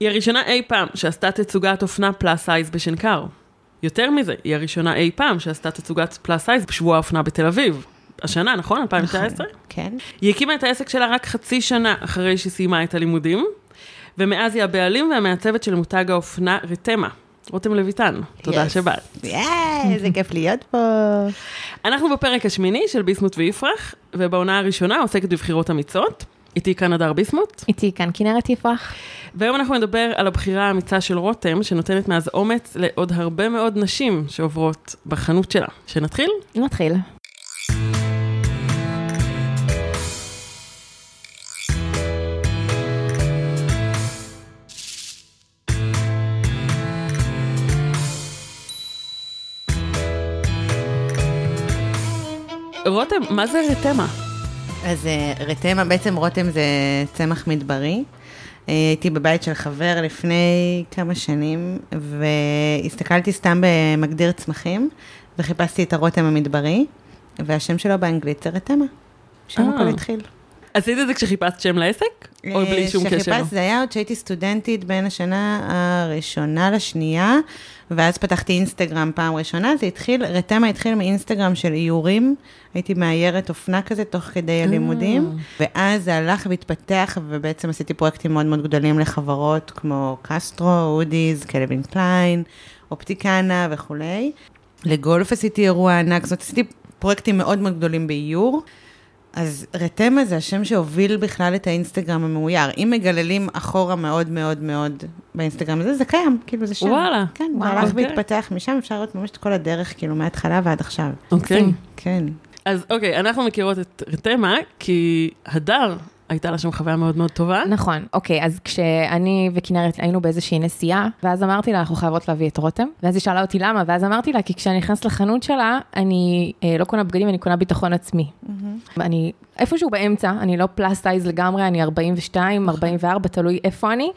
היא הראשונה אי פעם שעשתה תצוגת אופנה פלאס סייז בשנקר. יותר מזה, היא הראשונה אי פעם שעשתה תצוגת פלאס סייז בשבוע האופנה בתל אביב. השנה, נכון? 2019? כן. היא הקימה את העסק שלה רק חצי שנה אחרי שהיא סיימה את הלימודים, ומאז היא הבעלים והמעצבת של מותג האופנה רתמה. רותם לויתן, תודה Yes. שבאת. יאי, איזה כיף להיות פה. אנחנו בפרק השמיני של ביסמוט ויפרח, ובעונה הראשונה עוסקת בבחירות אמיצות. איתי כאן הדר ביסמוט, איתי כאן כנרת יפרח. והיום אנחנו נדבר על הבחירה האמיצה של רותם, שנותנת מאז אומץ לעוד הרבה מאוד נשים שעוברות בחנות שלה. שנתחיל? נתחיל. רותם, מה זה רתמה? אז אה, רתמה, בעצם רותם זה צמח מדברי. אה, הייתי בבית של חבר לפני כמה שנים, והסתכלתי סתם במגדיר צמחים, וחיפשתי את הרותם המדברי, והשם שלו באנגלית זה רתמה. שם אה. הכל התחיל. עשית את זה כשחיפשת שם לעסק? או בלי שום קשר? כשחיפשתי, זה היה עוד שהייתי סטודנטית בין השנה הראשונה לשנייה, ואז פתחתי אינסטגרם פעם ראשונה, זה התחיל, רתמה התחיל מאינסטגרם של איורים, הייתי מאיירת אופנה כזה תוך כדי הלימודים, ואז זה הלך והתפתח, ובעצם עשיתי פרויקטים מאוד מאוד גדולים לחברות כמו קסטרו, אודיז, קלווין קליין, אופטיקנה וכולי. לגולף עשיתי אירוע ענק, זאת אומרת, עשיתי פרויקטים מאוד מאוד גדולים באיור. אז רתמה זה השם שהוביל בכלל את האינסטגרם המאויר. אם מגללים אחורה מאוד מאוד מאוד באינסטגרם הזה, זה קיים, כאילו זה שם. וואלה. כן, זה וואו, הלך אוקיי. והתפתח משם, אפשר לראות ממש את כל הדרך, כאילו, מההתחלה ועד עכשיו. אוקיי. כן. אז אוקיי, אנחנו מכירות את רתמה, כי הדר, הייתה לה שם חוויה מאוד מאוד טובה. נכון, אוקיי, אז כשאני וכנרת היינו באיזושהי נסיעה, ואז אמרתי לה, אנחנו חייבות להביא את רותם, ואז היא שאלה אותי למה, ואז אמרתי לה, כי כשאני נכנסת לחנות שלה, אני אה, לא קונה בגדים, אני קונה ביטחון עצמי. אני איפשהו באמצע, אני לא פלאס סייז לגמרי, אני 42, 44, תלוי איפה אני,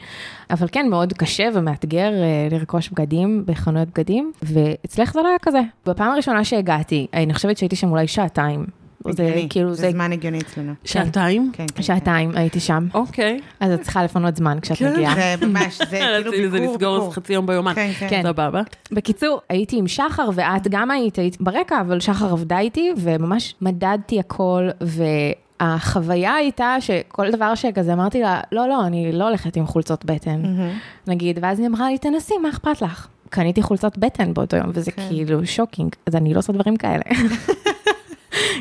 אבל כן, מאוד קשה ומאתגר אה, לרכוש בגדים בחנויות בגדים, ואצלך זה לא היה כזה. בפעם הראשונה שהגעתי, אני חושבת שהייתי שם אולי שעתיים. זה הגיוני, כאילו, זה זה זמן הגיוני אצלנו. שעתיים? כן, כן. שעתיים הייתי שם. אוקיי. אז את צריכה לפנות זמן כשאת כן. מגיעה. זה ממש, זה כאילו ביקור, זה לסגור. חצי יום ביומן. כן, כן. כן. סבבה. בקיצור, הייתי עם שחר, ואת גם היית, היית ברקע, אבל שחר עבדה איתי, וממש מדדתי הכל, והחוויה הייתה שכל דבר שכזה אמרתי לה, לא, לא, אני לא הולכת עם חולצות בטן, נגיד, ואז היא אמרה לי, תנסי, מה אכפת לך? קניתי חולצות בטן באותו יום, וזה כן. כאילו שוקינג, אז אני לא עושה דברים כאלה.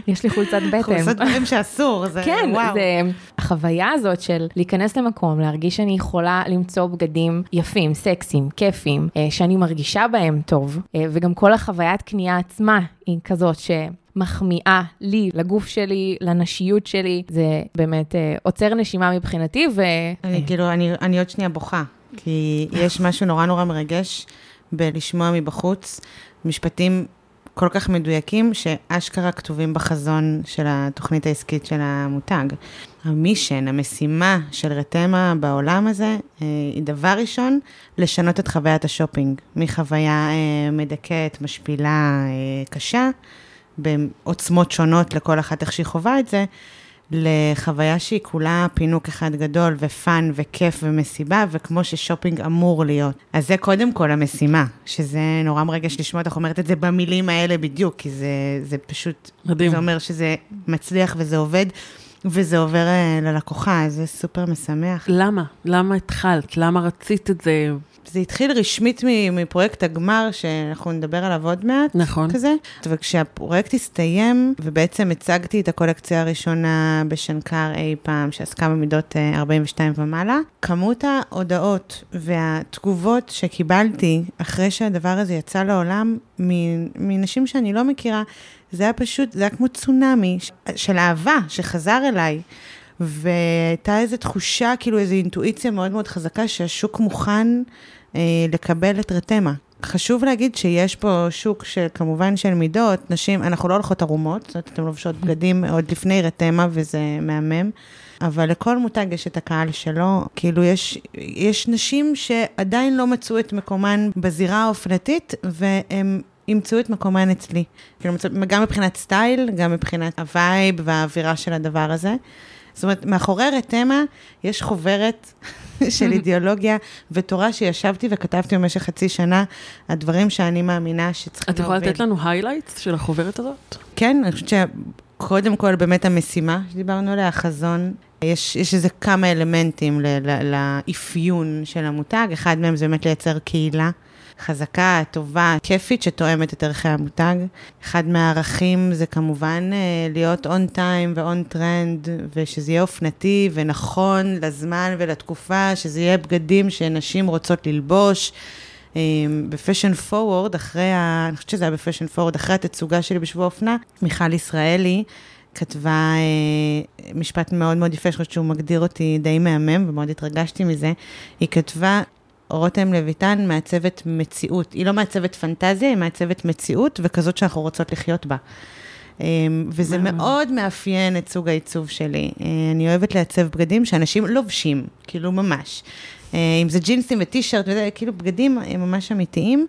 יש לי חולצת בטן. עושות דברים שאסור, זה כן, וואו. זה החוויה הזאת של להיכנס למקום, להרגיש שאני יכולה למצוא בגדים יפים, סקסיים, כיפיים, אה, שאני מרגישה בהם טוב, אה, וגם כל החוויית קנייה עצמה היא כזאת שמחמיאה לי, לגוף שלי, לנשיות שלי, זה באמת אה, עוצר נשימה מבחינתי, ו... אני כאילו, אני, אני עוד שנייה בוכה, כי יש משהו נורא נורא מרגש בלשמוע מבחוץ משפטים כל כך מדויקים, שאשכרה כתובים בחזון של התוכנית העסקית של המותג. המישן, המשימה של רתמה בעולם הזה, אה, היא דבר ראשון, לשנות את חוויית השופינג, מחוויה אה, מדכאת, משפילה, אה, קשה, בעוצמות שונות לכל אחת איך שהיא חווה את זה, לחוויה שהיא כולה פינוק אחד גדול ו fun וכיף ומסיבה, וכמו ששופינג אמור להיות. אז זה קודם כל המשימה, שזה נורא מרגש לשמוע אותך אומרת את זה במילים האלה בדיוק, כי זה, זה פשוט, מדהים. זה אומר שזה מצליח וזה עובד, וזה עובר אה, ללקוחה, זה סופר משמח. למה? למה התחלת? למה רצית את זה? זה התחיל רשמית מפרויקט הגמר, שאנחנו נדבר עליו עוד מעט. נכון. כזה. וכשהפרויקט הסתיים, ובעצם הצגתי את הקולקציה הראשונה בשנקר אי פעם, שעסקה במידות אה, 42 ומעלה, כמות ההודעות והתגובות שקיבלתי אחרי שהדבר הזה יצא לעולם, מנשים שאני לא מכירה, זה היה פשוט, זה היה כמו צונאמי של אהבה שחזר אליי. והייתה איזו תחושה, כאילו איזו אינטואיציה מאוד מאוד חזקה שהשוק מוכן אה, לקבל את רתמה. חשוב להגיד שיש פה שוק של, כמובן של מידות, נשים, אנחנו לא הולכות ערומות, זאת אומרת, אתן לובשות בגדים עוד לפני רתמה וזה מהמם, אבל לכל מותג יש את הקהל שלו, כאילו יש, יש נשים שעדיין לא מצאו את מקומן בזירה האופנתית, והם ימצאו את מקומן אצלי. כאילו, גם מבחינת סטייל, גם מבחינת ה vibe והאווירה של הדבר הזה. זאת אומרת, מאחורי רתמה יש חוברת של אידיאולוגיה ותורה שישבתי וכתבתי במשך חצי שנה, הדברים שאני מאמינה שצריכים את יכולה לתת לנו highlights של החוברת הזאת? כן, אני חושבת שקודם כל באמת המשימה שדיברנו עליה, החזון, יש, יש איזה כמה אלמנטים לאפיון של המותג, אחד מהם זה באמת לייצר קהילה. חזקה, טובה, כיפית, שתואמת את ערכי המותג. אחד מהערכים זה כמובן אה, להיות on time ו on trend, ושזה יהיה אופנתי ונכון לזמן ולתקופה, שזה יהיה בגדים שנשים רוצות ללבוש. אה, ב Fashion Forward, אחרי ה... אני חושבת שזה היה ב Fashion Forward, אחרי התצוגה שלי בשבוע אופנה, מיכל ישראלי כתבה אה, משפט מאוד מאוד יפה, שאני חושבת שהוא מגדיר אותי די מהמם, ומאוד התרגשתי מזה. היא כתבה, רותם לויתן מעצבת מציאות. היא לא מעצבת פנטזיה, היא מעצבת מציאות, וכזאת שאנחנו רוצות לחיות בה. אמ, וזה מאוד מאפיין את סוג העיצוב שלי. אה, אני אוהבת לעצב בגדים שאנשים לובשים, כאילו ממש. אה, אם זה ג'ינסים וטישרט, כאילו בגדים ממש אמיתיים.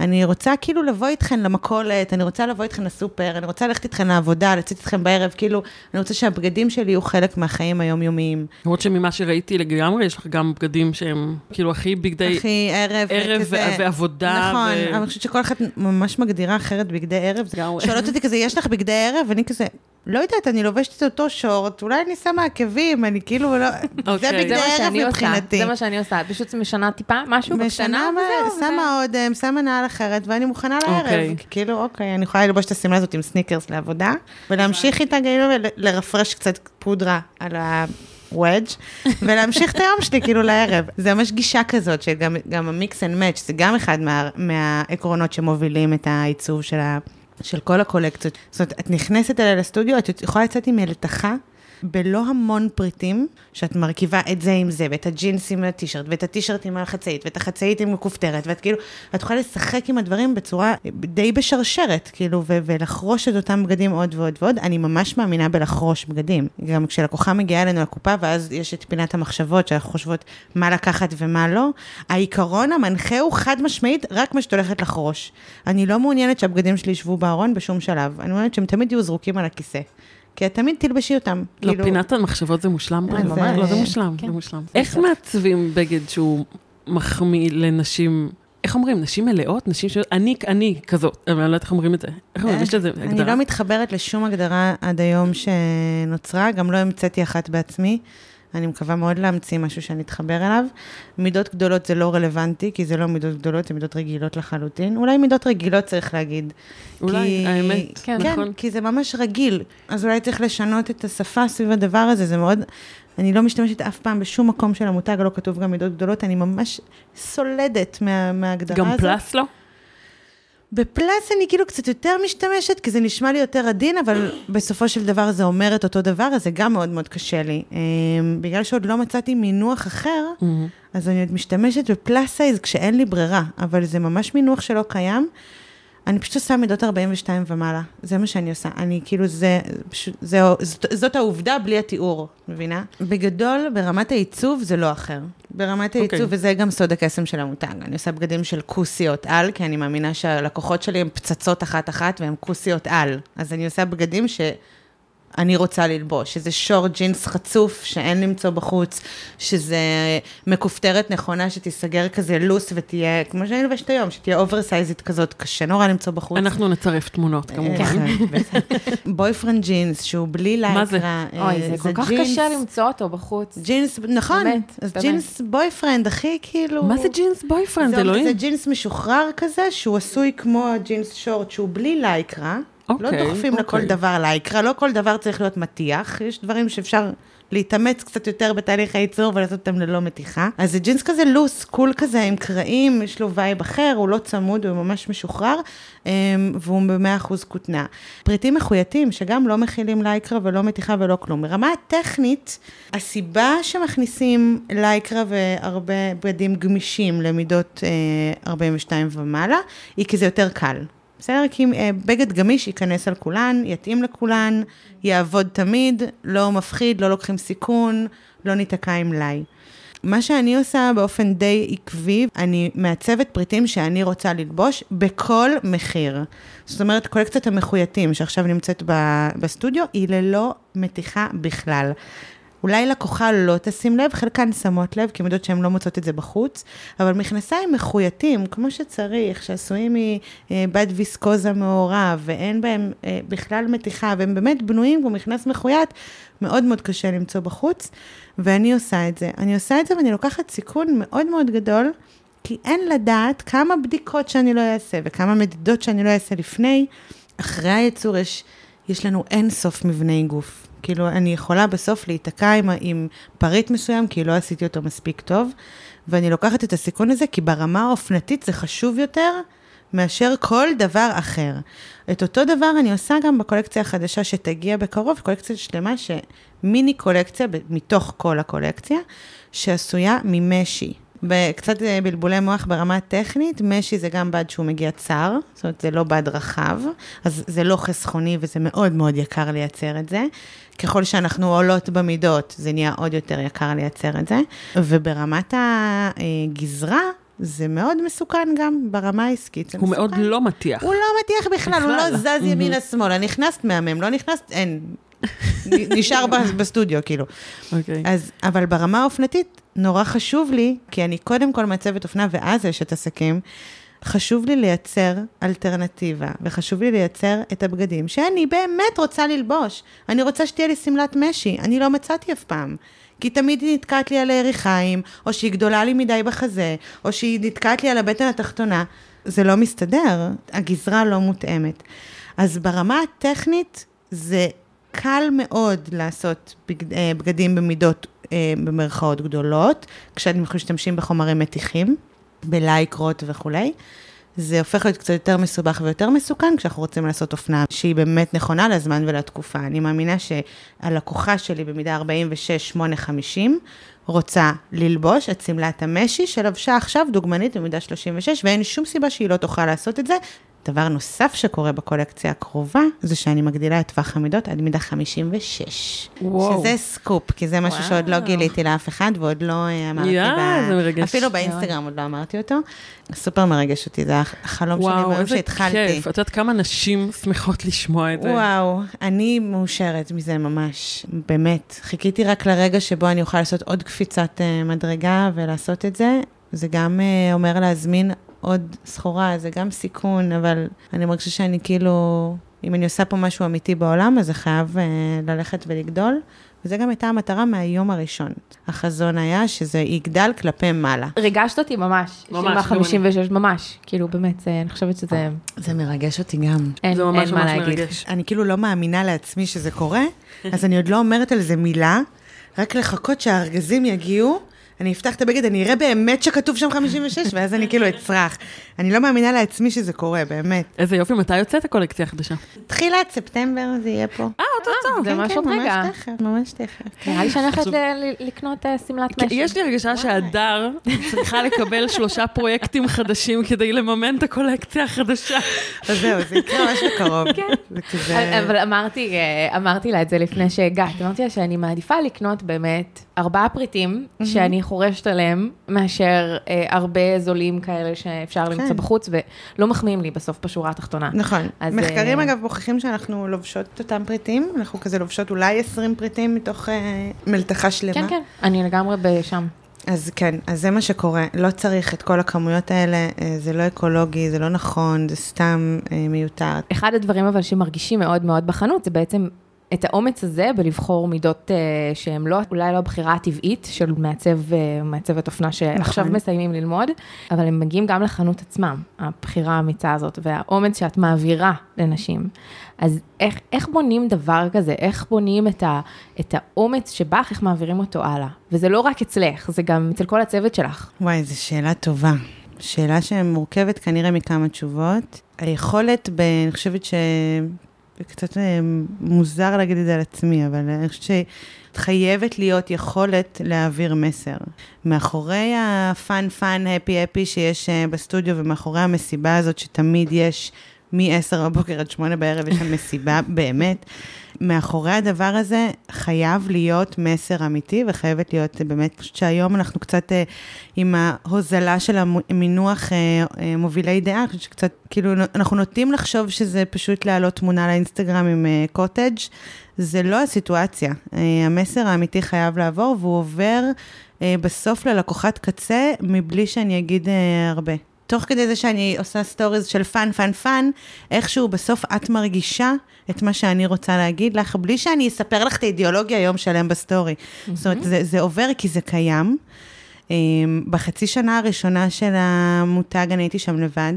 אני רוצה כאילו לבוא איתכן למכולת, אני רוצה לבוא איתכן לסופר, אני רוצה ללכת איתכן לעבודה, לצאת איתכן בערב, כאילו, אני רוצה שהבגדים שלי יהיו חלק מהחיים היומיומיים. למרות שממה שראיתי לגמרי, יש לך גם בגדים שהם כאילו הכי בגדי... הכי ערב. ערב כזה, ועבודה. נכון, ו... אבל אני חושבת שכל אחת ממש מגדירה אחרת בגדי ערב. שואלות אותי כזה, יש לך בגדי ערב? ואני כזה, לא יודעת, אני לובשת את אותו שורט, אולי אני שמה עקבים, אני כאילו לא... אוקיי. זה בגדי ערב מבחינתי. זה מה שאני עושה, פשוט משנה טיפה משהו בקטנה, משנה, וזהו. שמה אה, שמה נעל אחרת, ואני מוכנה לערב. אוקיי. כאילו, אוקיי, אני יכולה ללבוש את השמלה הזאת עם סניקרס לעבודה, ולהמשיך איתה כאילו, לרפרש קצת פודרה על הוודג', ולהמשיך את היום שלי כאילו לערב. זה ממש גישה כזאת, שגם גם ה mix and match, זה גם אחד מה- מהעקרונות שמובילים את העיצוב של ה... של כל הקולקציות. זאת אומרת, את נכנסת אליה לסטודיו, את יכולה לצאת עם מלתחה בלא המון פריטים, שאת מרכיבה את זה עם זה, ואת הג'ינס עם הטישרט, ואת הטישרט עם החצאית, ואת החצאית עם הכופתרת, ואת כאילו, את יכולה לשחק עם הדברים בצורה די בשרשרת, כאילו, ו- ולחרוש את אותם בגדים עוד ועוד ועוד. אני ממש מאמינה בלחרוש בגדים. גם כשלקוחה מגיעה אלינו לקופה, ואז יש את פינת המחשבות, שאנחנו חושבות מה לקחת ומה לא, העיקרון המנחה הוא חד משמעית, רק מה שאת הולכת לחרוש. אני לא מעוניינת שהבגדים שלי ישבו בארון בשום שלב. אני מעוניינת שהם תמיד יהיו זרוקים על הכיסא. כי את תמיד תלבשי אותם. לא, כאילו- פינת המחשבות זה מושלם. אה, ממש. זה- לא, זה מושלם, כן. זה מושלם. איך מעצבים בגד שהוא מחמיא לנשים, איך אומרים, נשים מלאות? נשים ש... אני, אני כזאת, אבל אני לא יודעת איך אומרים את זה. איך אומרים, יש לזה אני הגדרה? לא מתחברת לשום הגדרה עד היום שנוצרה, גם לא המצאתי אחת בעצמי. אני מקווה מאוד להמציא משהו שאני אתחבר אליו. מידות גדולות זה לא רלוונטי, כי זה לא מידות גדולות, זה מידות רגילות לחלוטין. אולי מידות רגילות צריך להגיד. אולי, כי... האמת, כן, כן, נכון. כי זה ממש רגיל. אז אולי צריך לשנות את השפה סביב הדבר הזה, זה מאוד... אני לא משתמשת אף פעם בשום מקום של המותג, לא כתוב גם מידות גדולות, אני ממש סולדת מה, מההגדרה גם הזאת. פלס לא? בפלאס אני כאילו קצת יותר משתמשת, כי זה נשמע לי יותר עדין, אבל בסופו של דבר זה אומר את אותו דבר, אז זה גם מאוד מאוד קשה לי. אה, בגלל שעוד לא מצאתי מינוח אחר, אז אני עוד משתמשת בפלאס סייז כשאין לי ברירה, אבל זה ממש מינוח שלא קיים. אני פשוט עושה מידות 42 ומעלה, זה מה שאני עושה. אני כאילו, זה, פשוט, זה, זאת, זאת העובדה בלי התיאור, מבינה? בגדול, ברמת העיצוב זה לא אחר. ברמת העיצוב, אוקיי. וזה גם סוד הקסם של המותג. אני עושה בגדים של כוסיות על, כי אני מאמינה שהלקוחות שלי הם פצצות אחת-אחת והן כוסיות על. אז אני עושה בגדים ש... אני רוצה ללבוש, שזה שורט ג'ינס חצוף שאין למצוא בחוץ, שזה מכופתרת נכונה שתיסגר כזה loose ותהיה, כמו שאני לובשת היום, שתהיה אוברסייזית כזאת, קשה נורא למצוא בחוץ. אנחנו נצרף תמונות, כמובן. boyfriend jeans, שהוא בלי לייקרה. מה זה? אה, אוי, זה כל כך קשה למצוא אותו בחוץ. ג'ינס, נכון, באמת, אז באמת. ג'ינס boyfriend, הכי כאילו... מה זה ג'ינס boyfriend, זה- זה אלוהים? ג'ינס משוחרר כזה, שהוא עשוי כמו הג'ינס שורט, שהוא בלי לייקרה. לא אוקיי, דוחפים לכל אוקיי. דבר לייקרה, לא כל דבר צריך להיות מתיח, יש דברים שאפשר להתאמץ קצת יותר בתהליך הייצור ולעשות אותם ללא מתיחה. אז זה ג'ינס כזה loose, cool כזה עם קרעים, יש לו vibe אחר, הוא לא צמוד, הוא ממש משוחרר, אמ, והוא ב-100% כותנה. פריטים מחויטים, שגם לא מכילים לייקרה ולא מתיחה ולא כלום. ברמה הטכנית, הסיבה שמכניסים לייקרה והרבה בגדים גמישים למידות אה, 42 ומעלה, היא כי זה יותר קל. בסדר? כי אה, בגד גמיש ייכנס על כולן, יתאים לכולן, יעבוד תמיד, לא מפחיד, לא לוקחים סיכון, לא ניתקע עם לי. מה שאני עושה באופן די עקבי, אני מעצבת פריטים שאני רוצה ללבוש בכל מחיר. זאת אומרת, קולקציית המחויטים שעכשיו נמצאת בסטודיו, היא ללא מתיחה בכלל. אולי לקוחה לא תשים לב, חלקן שמות לב, כי הן יודעות שהן לא מוצאות את זה בחוץ, אבל מכנסיים מחויטים, כמו שצריך, שעשויים מבד ויסקוזה מעורב, ואין בהם אה, בכלל מתיחה, והם באמת בנויים כמו מכנס מחויט, מאוד מאוד קשה למצוא בחוץ, ואני עושה את זה. אני עושה את זה ואני לוקחת סיכון מאוד מאוד גדול, כי אין לדעת כמה בדיקות שאני לא אעשה וכמה מדידות שאני לא אעשה לפני. אחרי הייצור יש, יש לנו אין סוף מבני גוף. כאילו, אני יכולה בסוף להיתקע עם, עם פריט מסוים, כי לא עשיתי אותו מספיק טוב, ואני לוקחת את הסיכון הזה, כי ברמה האופנתית זה חשוב יותר מאשר כל דבר אחר. את אותו דבר אני עושה גם בקולקציה החדשה שתגיע בקרוב, קולקציה שלמה, שמיני קולקציה, מתוך כל הקולקציה, שעשויה ממשי. בקצת אה, בלבולי מוח ברמה טכנית, משי זה גם בד שהוא מגיע צר, זאת אומרת זה לא בד רחב, אז זה לא חסכוני וזה מאוד מאוד יקר לייצר את זה. ככל שאנחנו עולות במידות, זה נהיה עוד יותר יקר לייצר את זה. וברמת הגזרה, זה מאוד מסוכן גם ברמה העסקית. הוא מסוכן. מאוד לא מטיח. הוא לא מטיח בכלל, בכלל. הוא לא זז ימינה-שמאלה. נכנסת מהמם, לא נכנסת, אין. נשאר בסטודיו, כאילו. אוקיי. Okay. אז, אבל ברמה האופנתית, נורא חשוב לי, כי אני קודם כל מעצבת אופנה ואז יש את עסקים, חשוב לי לייצר אלטרנטיבה, וחשוב לי לייצר את הבגדים שאני באמת רוצה ללבוש. אני רוצה שתהיה לי שמלת משי, אני לא מצאתי אף פעם. כי תמיד היא נתקעת לי על היריחיים, או שהיא גדולה לי מדי בחזה, או שהיא נתקעת לי על הבטן התחתונה. זה לא מסתדר, הגזרה לא מותאמת. אז ברמה הטכנית, זה קל מאוד לעשות בגד, אה, בגדים במידות אה, במרכאות גדולות, כשאתם משתמשים בחומרים מתיחים, בלייקרות וכולי. זה הופך להיות קצת יותר מסובך ויותר מסוכן כשאנחנו רוצים לעשות אופנה שהיא באמת נכונה לזמן ולתקופה. אני מאמינה שהלקוחה שלי במידה 46, 8, 50, רוצה ללבוש את שמלת המשי שלבשה עכשיו דוגמנית במידה 36, ואין שום סיבה שהיא לא תוכל לעשות את זה, דבר נוסף שקורה בקולקציה הקרובה, זה שאני מגדילה את טווח המידות עד מידה 56. וואו. שזה סקופ, כי זה משהו וואו. שעוד לא גיליתי לאף אחד, ועוד לא אה, אמרתי יא, ב... זה מרגש. אפילו באינסטגרם עוד לא אמרתי אותו. סופר מרגש אותי, זה החלום וואו, שלי ביום שהתחלתי. וואו, איזה כיף. את יודעת כמה נשים שמחות לשמוע את זה. וואו, אני מאושרת מזה ממש, באמת. חיכיתי רק לרגע שבו אני אוכל לעשות עוד קפיצת אה, מדרגה ולעשות את זה. זה גם uh, אומר להזמין עוד סחורה, זה גם סיכון, אבל אני מרגישה שאני כאילו, אם אני עושה פה משהו אמיתי בעולם, אז זה חייב uh, ללכת ולגדול. וזה גם הייתה המטרה מהיום הראשון. החזון היה שזה יגדל כלפי מעלה. ריגשת אותי ממש. ממש. 56, ממש. כאילו, באמת, זה, אני חושבת שזה... זה מרגש אותי גם. אין, זה ממש אין מה ממש להגיד. מרגש. אני כאילו לא מאמינה לעצמי שזה קורה, אז אני עוד לא אומרת על זה מילה, רק לחכות שהארגזים יגיעו. אני אפתח את הבגד, אני אראה באמת שכתוב שם 56, ואז אני כאילו אצרח. אני לא מאמינה לעצמי שזה קורה, באמת. איזה יופי, מתי יוצאת הקולקציה החדשה? תחילת ספטמבר זה יהיה פה. אה, אותו זה ממש עוד רגע. ממש תכף, ממש תכף. נראה לי שאני הולכת לקנות אה, שמלת משי. יש לי הרגשה שהדר צריכה לקבל שלושה פרויקטים חדשים כדי לממן את הקולקציה החדשה. אז זהו, זה יקרה ממש בקרוב. כן. אבל אמרתי, אה, אמרתי לה את זה לפני שהגעת, אמרתי לה שאני מעדיפה לקנות באמת ארבעה פריטים שאני חורשת עליהם, מאשר אה, הרבה זולים כאלה שאפשר למצוא כן. בחוץ, ולא מחמיאים לי בסוף בשורה התחתונה. נכון. אז, מחקרים אה, אגב מוכיחים שאנחנו לובשות את אותם פריטים, אנחנו כזה לובשות אולי 20 פריטים מתוך אה, מלתחה שלמה. כן, כן, אני לגמרי בשם. אז כן, אז זה מה שקורה. לא צריך את כל הכמויות האלה, אה, זה לא אקולוגי, זה לא נכון, זה סתם אה, מיותר. אחד הדברים אבל שמרגישים מאוד מאוד בחנות, זה בעצם את האומץ הזה בלבחור מידות uh, שהן לא, אולי לא הבחירה הטבעית של מעצב, uh, מעצבת אופנה שעכשיו נכון. מסיימים ללמוד, אבל הם מגיעים גם לחנות עצמם, הבחירה האמיצה הזאת, והאומץ שאת מעבירה לנשים. אז איך, איך בונים דבר כזה? איך בונים את, ה, את האומץ שבך, איך מעבירים אותו הלאה? וזה לא רק אצלך, זה גם אצל כל הצוות שלך. וואי, זו שאלה טובה. שאלה שמורכבת כנראה מכמה תשובות. היכולת, ב, אני חושבת ש... קצת אה, מוזר להגיד את זה על עצמי, אבל אני חושבת שאת חייבת להיות יכולת להעביר מסר. מאחורי ה fun fun, happy happy שיש אה, בסטודיו, ומאחורי המסיבה הזאת שתמיד יש מ-10 בבוקר עד 8 בערב, יש שם מסיבה, באמת. מאחורי הדבר הזה חייב להיות מסר אמיתי, וחייבת להיות באמת, אני חושבת שהיום אנחנו קצת אה, עם ההוזלה של המינוח אה, אה, מובילי דעה, אני חושבת שקצת, כאילו, אנחנו נוטים לחשוב שזה פשוט להעלות תמונה לאינסטגרם עם אה, קוטג', זה לא הסיטואציה. אה, המסר האמיתי חייב לעבור, והוא עובר אה, בסוף ללקוחת קצה, מבלי שאני אגיד אה, הרבה. תוך כדי זה שאני עושה סטוריז של fun, fun, fun, איכשהו בסוף את מרגישה את מה שאני רוצה להגיד לך, בלי שאני אספר לך את האידיאולוגיה יום שלם בסטורי. Mm-hmm. זאת אומרת, זה, זה עובר כי זה קיים. בחצי שנה הראשונה של המותג אני הייתי שם לבד.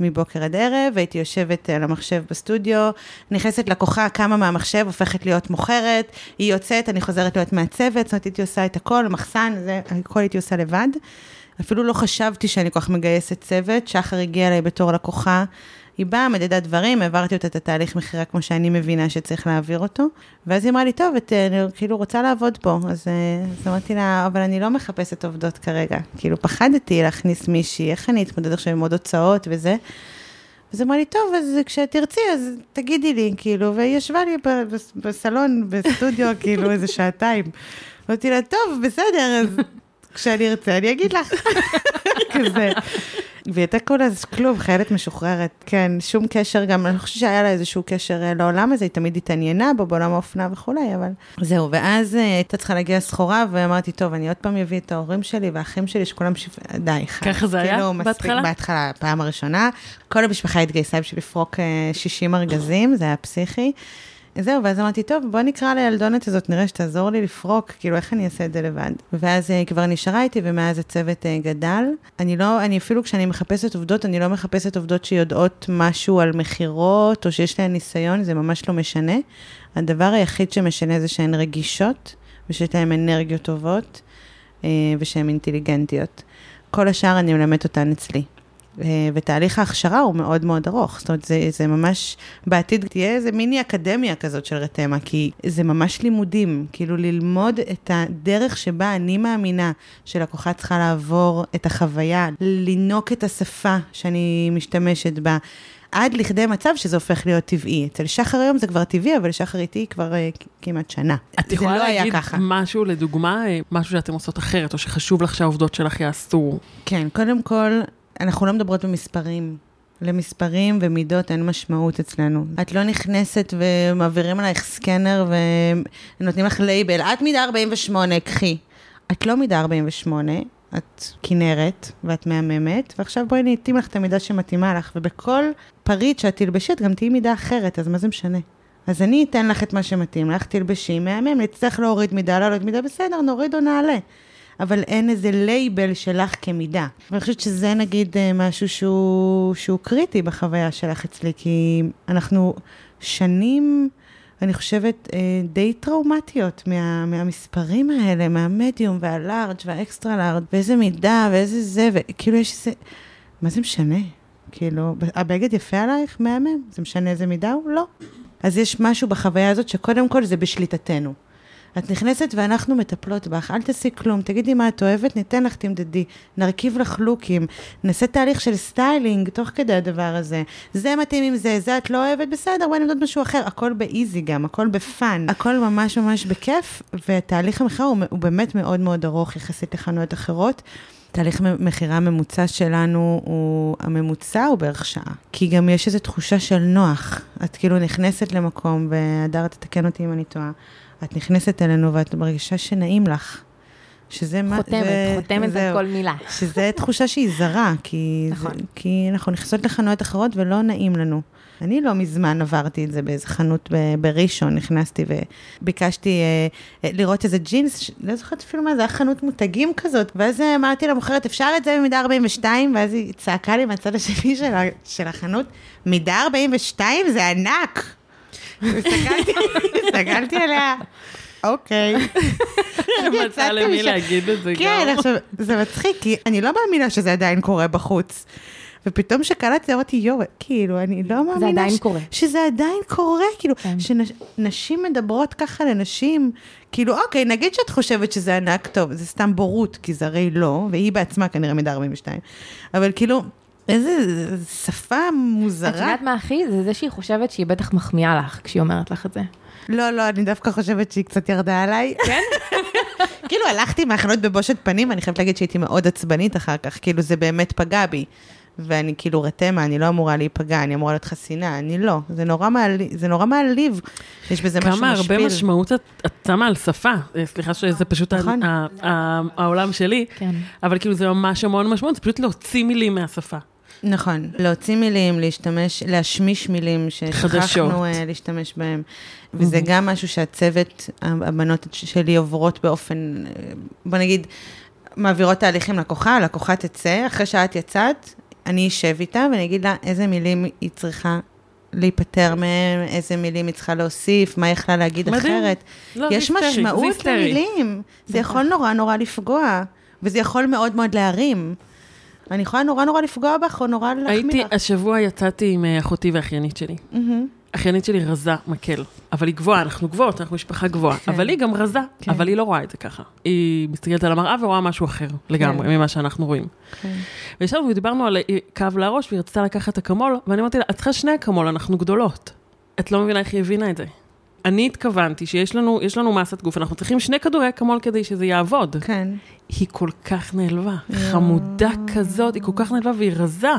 מבוקר עד ערב, הייתי יושבת על המחשב בסטודיו, נכנסת לקוחה, קמה מהמחשב, הופכת להיות מוכרת, היא יוצאת, אני חוזרת להיות מעצבת, זאת אומרת, הייתי עושה את הכל, מחסן, זה, הכל הייתי עושה לבד. אפילו לא חשבתי שאני כל כך מגייסת צוות, שחר הגיע אליי בתור לקוחה, היא באה, מדדה דברים, העברתי אותה את התהליך מכירה כמו שאני מבינה שצריך להעביר אותו, ואז היא אמרה לי, טוב, את, אני כאילו רוצה לעבוד פה, אז, אז אמרתי לה, אבל אני לא מחפשת עובדות כרגע, כאילו פחדתי להכניס מישהי, איך אני אתמודד עכשיו עם עוד הוצאות וזה. אז אמרה לי, טוב, אז כשתרצי, אז תגידי לי, כאילו, והיא ישבה לי בסלון, בסטודיו, כאילו, איזה שעתיים. אמרתי לה, טוב, בסדר, אז כשאני ארצה, אני אגיד לך. כזה. והיא הייתה אז כלום, חיילת משוחררת, כן, שום קשר גם, אני חושבת שהיה לה איזשהו קשר אה, לעולם הזה, היא תמיד התעניינה בו, בעולם האופנה וכולי, אבל זהו, ואז אה, הייתה צריכה להגיע סחורה, ואמרתי, טוב, אני עוד פעם אביא את ההורים שלי והאחים שלי, שכולם שיפ... די, חי. ככה זה היה כאילו, בהתחלה? בהתחלה, פעם הראשונה. כל המשפחה התגייסה בשביל לפרוק 60 אה, ארגזים, זה היה פסיכי. זהו, ואז אמרתי, טוב, בוא נקרא לילדונת הזאת, נראה שתעזור לי לפרוק, כאילו, איך אני אעשה את זה לבד? ואז היא כבר נשארה איתי, ומאז הצוות אה, גדל. אני לא, אני אפילו כשאני מחפשת עובדות, אני לא מחפשת עובדות שיודעות משהו על מכירות, או שיש להן ניסיון, זה ממש לא משנה. הדבר היחיד שמשנה זה שהן רגישות, ושיש להן אנרגיות טובות, אה, ושהן אינטליגנטיות. כל השאר אני מלמדת אותן אצלי. אה, ותהליך ההכשרה הוא מאוד מאוד ארוך. זאת אומרת, זה, זה ממש, בעתיד תהיה איזה מיני אקדמיה כזאת של רתמה, כי זה ממש לימודים, כאילו ללמוד את הדרך שבה אני מאמינה שלקוחה צריכה לעבור את החוויה, לינוק את השפה שאני משתמשת בה. עד לכדי מצב שזה הופך להיות טבעי. אצל שחר היום זה כבר טבעי, אבל שחר איתי כבר uh, כמעט שנה. את יכולה לא להגיד משהו, לדוגמה, אה, משהו שאתם עושות אחרת, או שחשוב לך שהעובדות שלך יעשו? כן, קודם כל, אנחנו לא מדברות במספרים. למספרים ומידות אין משמעות אצלנו. את לא נכנסת ומעבירים עלייך סקנר ונותנים לך לייבל, את מידה 48, קחי. את לא מידה 48, את כנרת ואת מהממת, ועכשיו בואי אני אתאים לך את המידה שמתאימה לך, ובכל פריט שאת תלבשי, את גם תהיי מידה אחרת, אז מה זה משנה? אז אני אתן לך את מה שמתאים לך, תלבשי מהמם, נצטרך להוריד מידה, לעלות מידה, בסדר, נוריד או נעלה. אבל אין איזה לייבל שלך כמידה. ואני חושבת שזה נגיד אה, משהו שהוא, שהוא קריטי בחוויה שלך אצלי, כי אנחנו שנים, אני חושבת, אה, די טראומטיות מה, מהמספרים האלה, מהמדיום והלארג' והאקסטרה לארג', ואיזה מידה ואיזה זה, וכאילו יש איזה... מה זה משנה? כאילו, הבגד יפה עלייך? מהמם. זה משנה איזה מידה הוא? לא. אז יש משהו בחוויה הזאת שקודם כל זה בשליטתנו. את נכנסת ואנחנו מטפלות בך, אל תעשי כלום, תגידי מה את אוהבת, ניתן לך תמדדי, נרכיב לך לוקים, נעשה תהליך של סטיילינג תוך כדי הדבר הזה. זה מתאים עם זה, זה את לא אוהבת, בסדר, בואי נמדוד משהו אחר. הכל ב easy גם, הכל ב fun, הכל ממש ממש בכיף, ותהליך המכירה הוא, הוא באמת מאוד מאוד ארוך יחסית לחנויות אחרות. תהליך מכירה ממוצע שלנו, הוא, הממוצע הוא בערך שעה. כי גם יש איזו תחושה של נוח. את כאילו נכנסת למקום, והדר תתקן אותי אם אני טועה. את נכנסת אלינו ואת מרגישה שנעים לך. שזה מה... חותמת, זה, חותמת זה, על כל מילה. שזה תחושה שהיא זרה, כי, נכון. זה, כי אנחנו נכנסות לחנויות אחרות ולא נעים לנו. אני לא מזמן עברתי את זה באיזה חנות בראשון, נכנסתי וביקשתי אה, אה, לראות איזה ג'ינס, לא זוכרת אפילו מה, זה היה חנות מותגים כזאת, ואז אמרתי למוכרת, אפשר את זה במידה 42? ואז היא צעקה לי מהצד השני של, של החנות, מידה 42 זה ענק. הסתכלתי עליה, אוקיי. מצא למי להגיד את זה גם. כן, עכשיו, זה מצחיק, כי אני לא מאמינה שזה עדיין קורה בחוץ. ופתאום שקלטתי, אמרתי, יואו, כאילו, אני לא מאמינה... זה עדיין ש... קורה. שזה עדיין קורה, כאילו, כן. שנשים מדברות ככה לנשים, כאילו, אוקיי, נגיד שאת חושבת שזה ענק טוב, זה סתם בורות, כי זה הרי לא, והיא בעצמה כנראה מידה 42, אבל כאילו, איזה שפה את מוזרה. יודעת מה הכי? זה זה שהיא חושבת שהיא בטח מחמיאה לך כשהיא אומרת לך את זה. לא, לא, אני דווקא חושבת שהיא קצת ירדה עליי. כן? כאילו, הלכתי מהחנות בבושת פנים, ואני חייבת להגיד שהייתי מאוד עצבנית אחר כך, כאילו, זה באמת פגע בי. ואני כאילו רתמה, אני לא אמורה להיפגע, אני אמורה להיות חסינה, אני לא. זה נורא מעליב, זה נורא מעליב. יש בזה משהו כמה משפיל. הרבה משמעות את את שמה על שפה. אה, סליחה שזה פשוט ה- נכון. ה- ה- העולם שלי, כן. אבל כאילו זה ממש המון משמעות, זה פשוט להוציא מילים מהשפה. נכון, להוציא מילים, להשתמש, להשמיש מילים. ששכחנו uh, להשתמש בהם. וזה גם משהו שהצוות, הבנות שלי עוברות באופן, אה, בוא נגיד, מעבירות תהליכים לקוחה, הלקוחה תצא, אחרי שאת יצאת, אני אשב איתה ואני אגיד לה איזה מילים היא צריכה להיפטר מהם, איזה מילים היא צריכה להוסיף, מה היא יכלה להגיד מדהים. אחרת. לא, יש היסטרי, זה משמעות היסטרי. למילים. זה יכול נורא נורא לפגוע, וזה יכול מאוד מאוד להרים. אני יכולה נורא נורא לפגוע בך, או נורא להחמיא הייתי, לך. השבוע יצאתי עם אה, אחותי ואחיינית שלי. אחיינית שלי רזה מקל, אבל היא גבוהה, אנחנו גבוהות, אנחנו משפחה גבוהה, כן. אבל היא גם רזה, כן. אבל היא לא רואה את זה ככה. היא מסתכלת על המראה ורואה משהו אחר לגמרי ממה שאנחנו רואים. כן. וישבנו ודיברנו על אה, כאב לה והיא רצתה לקחת אקמול, ואני אמרתי לה, את צריכה שני אקמול, אנחנו גדולות. את לא מבינה איך היא הבינה את זה. אני התכוונתי שיש לנו, לנו מסת גוף, אנחנו צריכים שני כדורי אקמול כדי שזה יעבוד. כן. היא כל כך נעלבה, חמודה כזאת, היא כל כך נעלבה והיא רזה.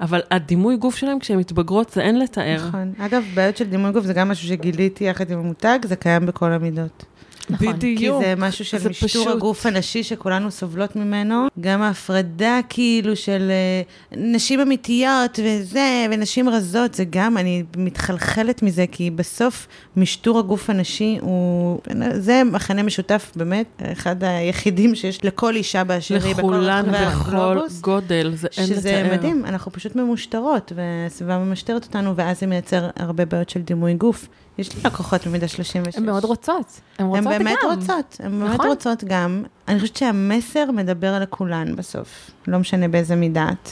אבל הדימוי גוף שלהם כשהן מתבגרות זה אין לתאר. נכון. אגב, בעיות של דימוי גוף זה גם משהו שגיליתי יחד עם המותג, זה קיים בכל המידות. נכון. כי בדיוק. זה משהו של זה משטור פשוט- הגוף הנשי שכולנו סובלות ממנו. גם ההפרדה כאילו של אה, נשים אמיתיות וזה, ונשים רזות, זה גם, אני מתחלחלת מזה, כי בסוף משטור הגוף הנשי הוא, זה מכנה משותף באמת, אחד היחידים שיש לכל אישה באשר היא, בכל לכולן בכל. גודל, זה אין לתאר. שזה מדהים, אנחנו פשוט ממושטרות, והסביבה ממשטרת אותנו, ואז זה מייצר הרבה בעיות של דימוי גוף. יש לי לקוחות במידה 36. הן מאוד רוצות. הן רוצות הן גם. באמת רוצות, הן באמת נכון. רוצות גם. אני חושבת שהמסר מדבר לכולן בסוף, לא משנה באיזה מידה את.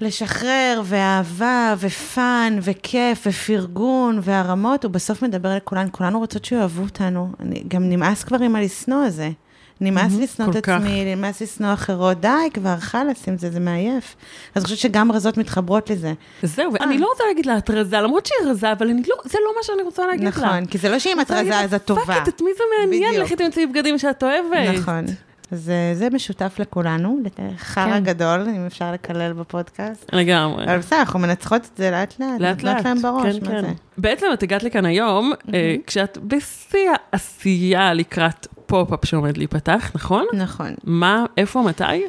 לשחרר, ואהבה, ו fun, וכיף, ופרגון, והרמות, הוא בסוף מדבר לכולן, כולנו רוצות שיאהבו אותנו. אני, גם נמאס כבר עם הלשנוא הזה. נמאס לשנוא את. עצמי, נמאס לשנוא אחרות, די, כבר חלאס עם זה, זה מעייף. אז אני חושבת שגם רזות מתחברות לזה. זהו, אה. ואני לא רוצה להגיד לה, את רזה, למרות שהיא רזה, אבל אני לא, זה לא מה שאני רוצה להגיד לה. נכון, כי זה לא שאם את רזה אז את טובה. fuck את, את מי זה מעניין? לכי תמצאי בגדים שאת אוהבת. נכון. אז אה, זה משותף לכולנו, חרא כן. גדול, אם אפשר לקלל בפודקאסט. לגמרי. אבל בסדר, אנחנו מנצחות את זה לאט לאט, לאט לאט. להם בראש, כן, מה כן. זה? בעצם את הגעת לכאן היום, אה, כשאת בשיא העשייה לקראת פופ-אפ שעומד להיפתח, נכון? נכון. מה, איפה, מתי?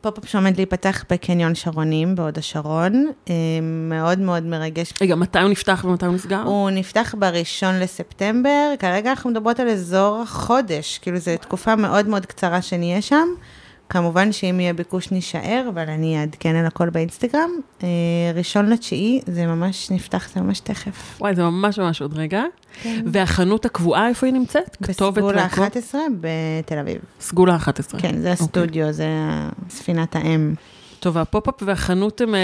פופ-אפ שעומד להיפתח בקניון שרונים, בהוד השרון, אה, מאוד מאוד מרגש. רגע, מתי הוא נפתח ומתי הוא נסגר? הוא נפתח בראשון לספטמבר, כרגע אנחנו מדברות על אזור חודש, כאילו זו תקופה מאוד מאוד קצרה שנהיה שם. כמובן שאם יהיה ביקוש נישאר, אבל אני אעדכן על הכל באינסטגרם. אה, ראשון לתשיעי, זה ממש נפתח, זה ממש תכף. וואי, זה ממש ממש עוד רגע. והחנות הקבועה, איפה היא נמצאת? כתובת בסגולה והכל? 11 בתל אביב. סגולה 11. כן, זה הסטודיו, זה ספינת האם. טוב, והפופ-אפ והחנות הם אה,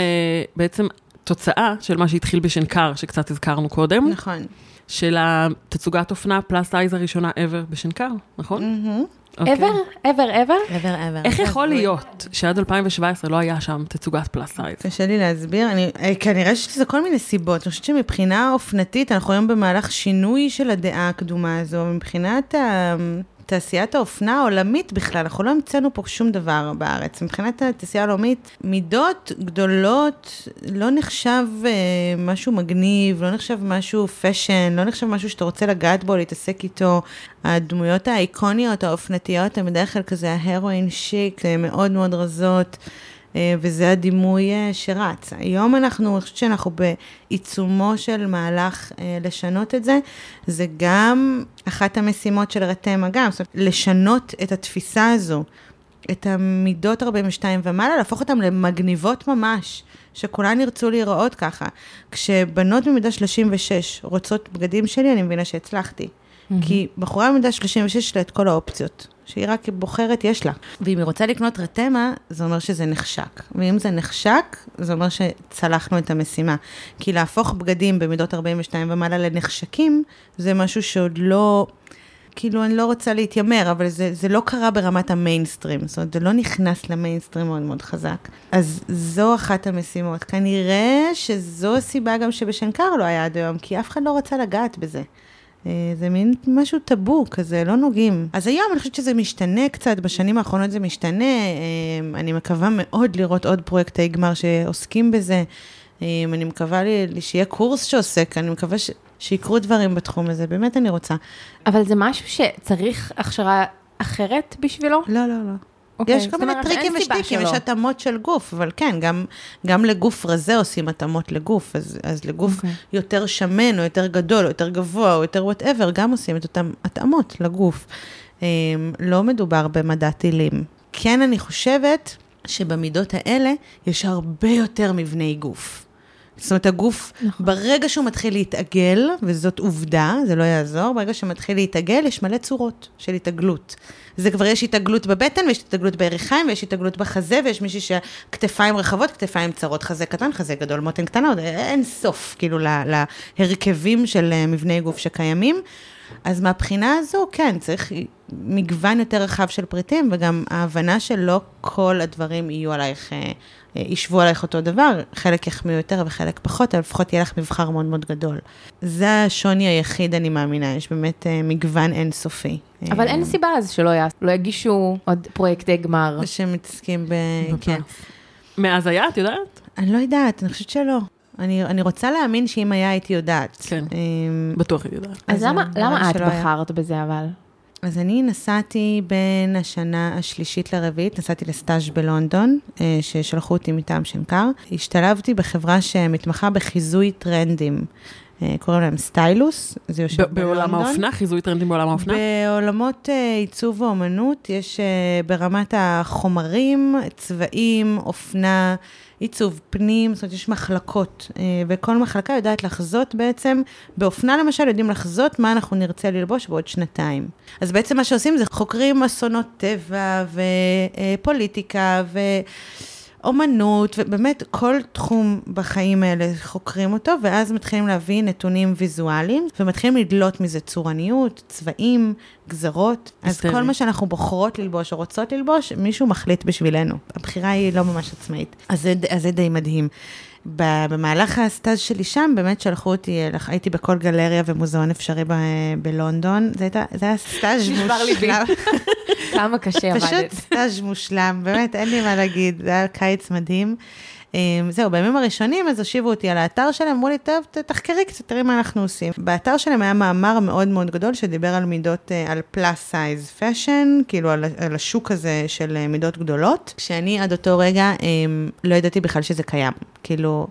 בעצם תוצאה של מה שהתחיל בשנקר, שקצת הזכרנו קודם, נכון. של התצוגת אופנה plus size הראשונה ever בשנקר, נכון? אוקיי. Ever, ever, ever. ever ever. איך יכול להיות שעד 2017 לא היה שם תצוגת plus size? קשה לי להסביר, אני, אה, כנראה שיש לזה כל מיני סיבות. אני חושבת שמבחינה אופנתית, אנחנו היום במהלך שינוי של הדעה הקדומה הזו, מבחינת ה... תעשיית האופנה העולמית בכלל, אנחנו לא המצאנו פה שום דבר בארץ. מבחינת התעשייה העולמית, מידות גדולות לא נחשב אה, משהו מגניב, לא נחשב משהו fashion, לא נחשב משהו שאתה רוצה לגעת בו, להתעסק איתו. הדמויות האיקוניות, האופנתיות, הן בדרך כלל כזה ההרואין שיק, מאוד מאוד רזות. אה, וזה הדימוי אה, שרץ. היום אנחנו, אני חושבת שאנחנו בעיצומו של מהלך אה, לשנות את זה. זה גם אחת המשימות של רתמה גם, זאת אומרת, לשנות את התפיסה הזו, את המידות 42 ומעלה, להפוך אותן למגניבות ממש, שכולן ירצו להיראות ככה. כשבנות במידה 36 רוצות בגדים שלי, אני מבינה שהצלחתי. כי בחורה במידה 36 יש לה את כל האופציות. שהיא רק בוחרת, יש לה. ואם היא רוצה לקנות רתמה, זה אומר שזה נחשק. ואם זה נחשק, זה אומר שצלחנו את המשימה. כי להפוך בגדים במידות 42 ומעלה לנחשקים, זה משהו שעוד לא... כאילו, אני לא רוצה להתיימר, אבל זה, זה לא קרה ברמת המיינסטרים, זאת אומרת, זה לא נכנס למיינסטרים מאוד מאוד חזק. אז זו אחת המשימות. כנראה שזו הסיבה גם שבשנקר לא היה עד היום, כי אף אחד לא רצה לגעת בזה. אה, זה מין משהו טאבו כזה, לא נוגעים. אז היום אני חושבת שזה משתנה קצת, בשנים האחרונות זה משתנה. אה, אני מקווה מאוד לראות עוד פרויקטי גמר שעוסקים בזה. אה, אני מקווה לי, שיהיה קורס שעוסק, אני מקווה ש, שיקרו דברים בתחום הזה, באמת אני רוצה. אבל זה משהו שצריך הכשרה אחרת בשבילו? לא, לא, לא. אוקיי, יש כל מיני טריקים ושטיקים, יש התאמות של גוף, אבל כן, גם, גם לגוף רזה עושים התאמות לגוף, אז, אז לגוף. אוקיי. יותר שמן, או יותר גדול, או יותר גבוה, או יותר whatever, גם עושים את אותן התאמות לגוף. אמ, לא מדובר במדע טילים. כן, אני חושבת שבמידות האלה יש הרבה יותר מבני גוף. זאת אומרת, הגוף, נכון. ברגע שהוא מתחיל להתעגל, וזאת עובדה, זה לא יעזור, ברגע שהוא מתחיל להתעגל, יש מלא צורות של התעגלות. זה כבר יש התעגלות בבטן, ויש התעגלות בירכיים, ויש התעגלות בחזה, ויש מישהי שכתפיים רחבות, כתפיים צרות, חזה קטן, חזה גדול, מותן קטנה, עוד אין סוף, כאילו, להרכבים של אה, מבני גוף שקיימים. אז מהבחינה הזו, כן, צריך מגוון יותר רחב של פריטים, וגם ההבנה שלא כל הדברים יהיו עלייך, אה, ישבו עלייך אותו דבר, חלק יחמיאו יותר וחלק פחות, אבל לפחות יהיה לך מבחר מאוד מאוד גדול. זה השוני היחיד, אני מאמינה, יש באמת אה, מגוון אינסופי. אבל אין סיבה אז שלא לא יגישו עוד פרויקטי גמר. שמתעסקים ב... כן. מאז היה, את יודעת? אני לא יודעת, אני חושבת שלא. אני, אני רוצה להאמין שאם היה, הייתי יודעת. כן, בטוח הייתי יודעת. אז, אז למה, למה את בחרת היה. בזה אבל? אז אני נסעתי בין השנה השלישית לרביעית, נסעתי לסטאז' בלונדון, אה, ששלחו אותי מטעם שנקר. השתלבתי בחברה שמתמחה בחיזוי טרנדים. אה, קוראים להם סטיילוס, זה יושב בלונדון. בעולם האופנה? חיזוי טרנדים בעולם האופנה? בעולמות אה, עיצוב ואומנות, יש ברמת החומרים, צבעים, אופנה, עיצוב פנים, זאת אומרת, יש מחלקות, אה, וכל מחלקה יודעת לחזות בעצם, באופנה למשל, יודעים לחזות מה אנחנו נרצה ללבוש בעוד שנתיים. אז בעצם מה שעושים זה חוקרים אסונות טבע ופוליטיקה ו... אומנות, ובאמת כל תחום בחיים האלה חוקרים אותו, ואז מתחילים להביא נתונים ויזואליים, ומתחילים לדלות מזה צורניות, צבעים, גזרות. אז כל מה שאנחנו בוחרות ללבוש או רוצות ללבוש, מישהו מחליט בשבילנו. הבחירה היא לא ממש עצמאית. אז זה, אז זה די מדהים. במהלך הסטאז' שלי שם, באמת שלחו אותי, הייתי בכל גלריה ומוזיאון אפשרי ב- בלונדון, זה, הייתה, זה היה סטאז' מושלם. כמה קשה עבדת. פשוט סטאז' מושלם, באמת, אין לי מה להגיד, זה היה קיץ מדהים. אמ, זהו, בימים הראשונים אז הושיבו אותי על האתר שלהם, אמרו לי, טוב, תחקרי קצת, תראי מה אנחנו עושים. באתר שלהם היה מאמר מאוד מאוד גדול שדיבר על מידות, אה, על plus size fashion, כאילו על, על השוק הזה של אה, מידות גדולות, שאני עד אותו רגע אמ, לא ידעתי בכלל שזה קיים. כאילו...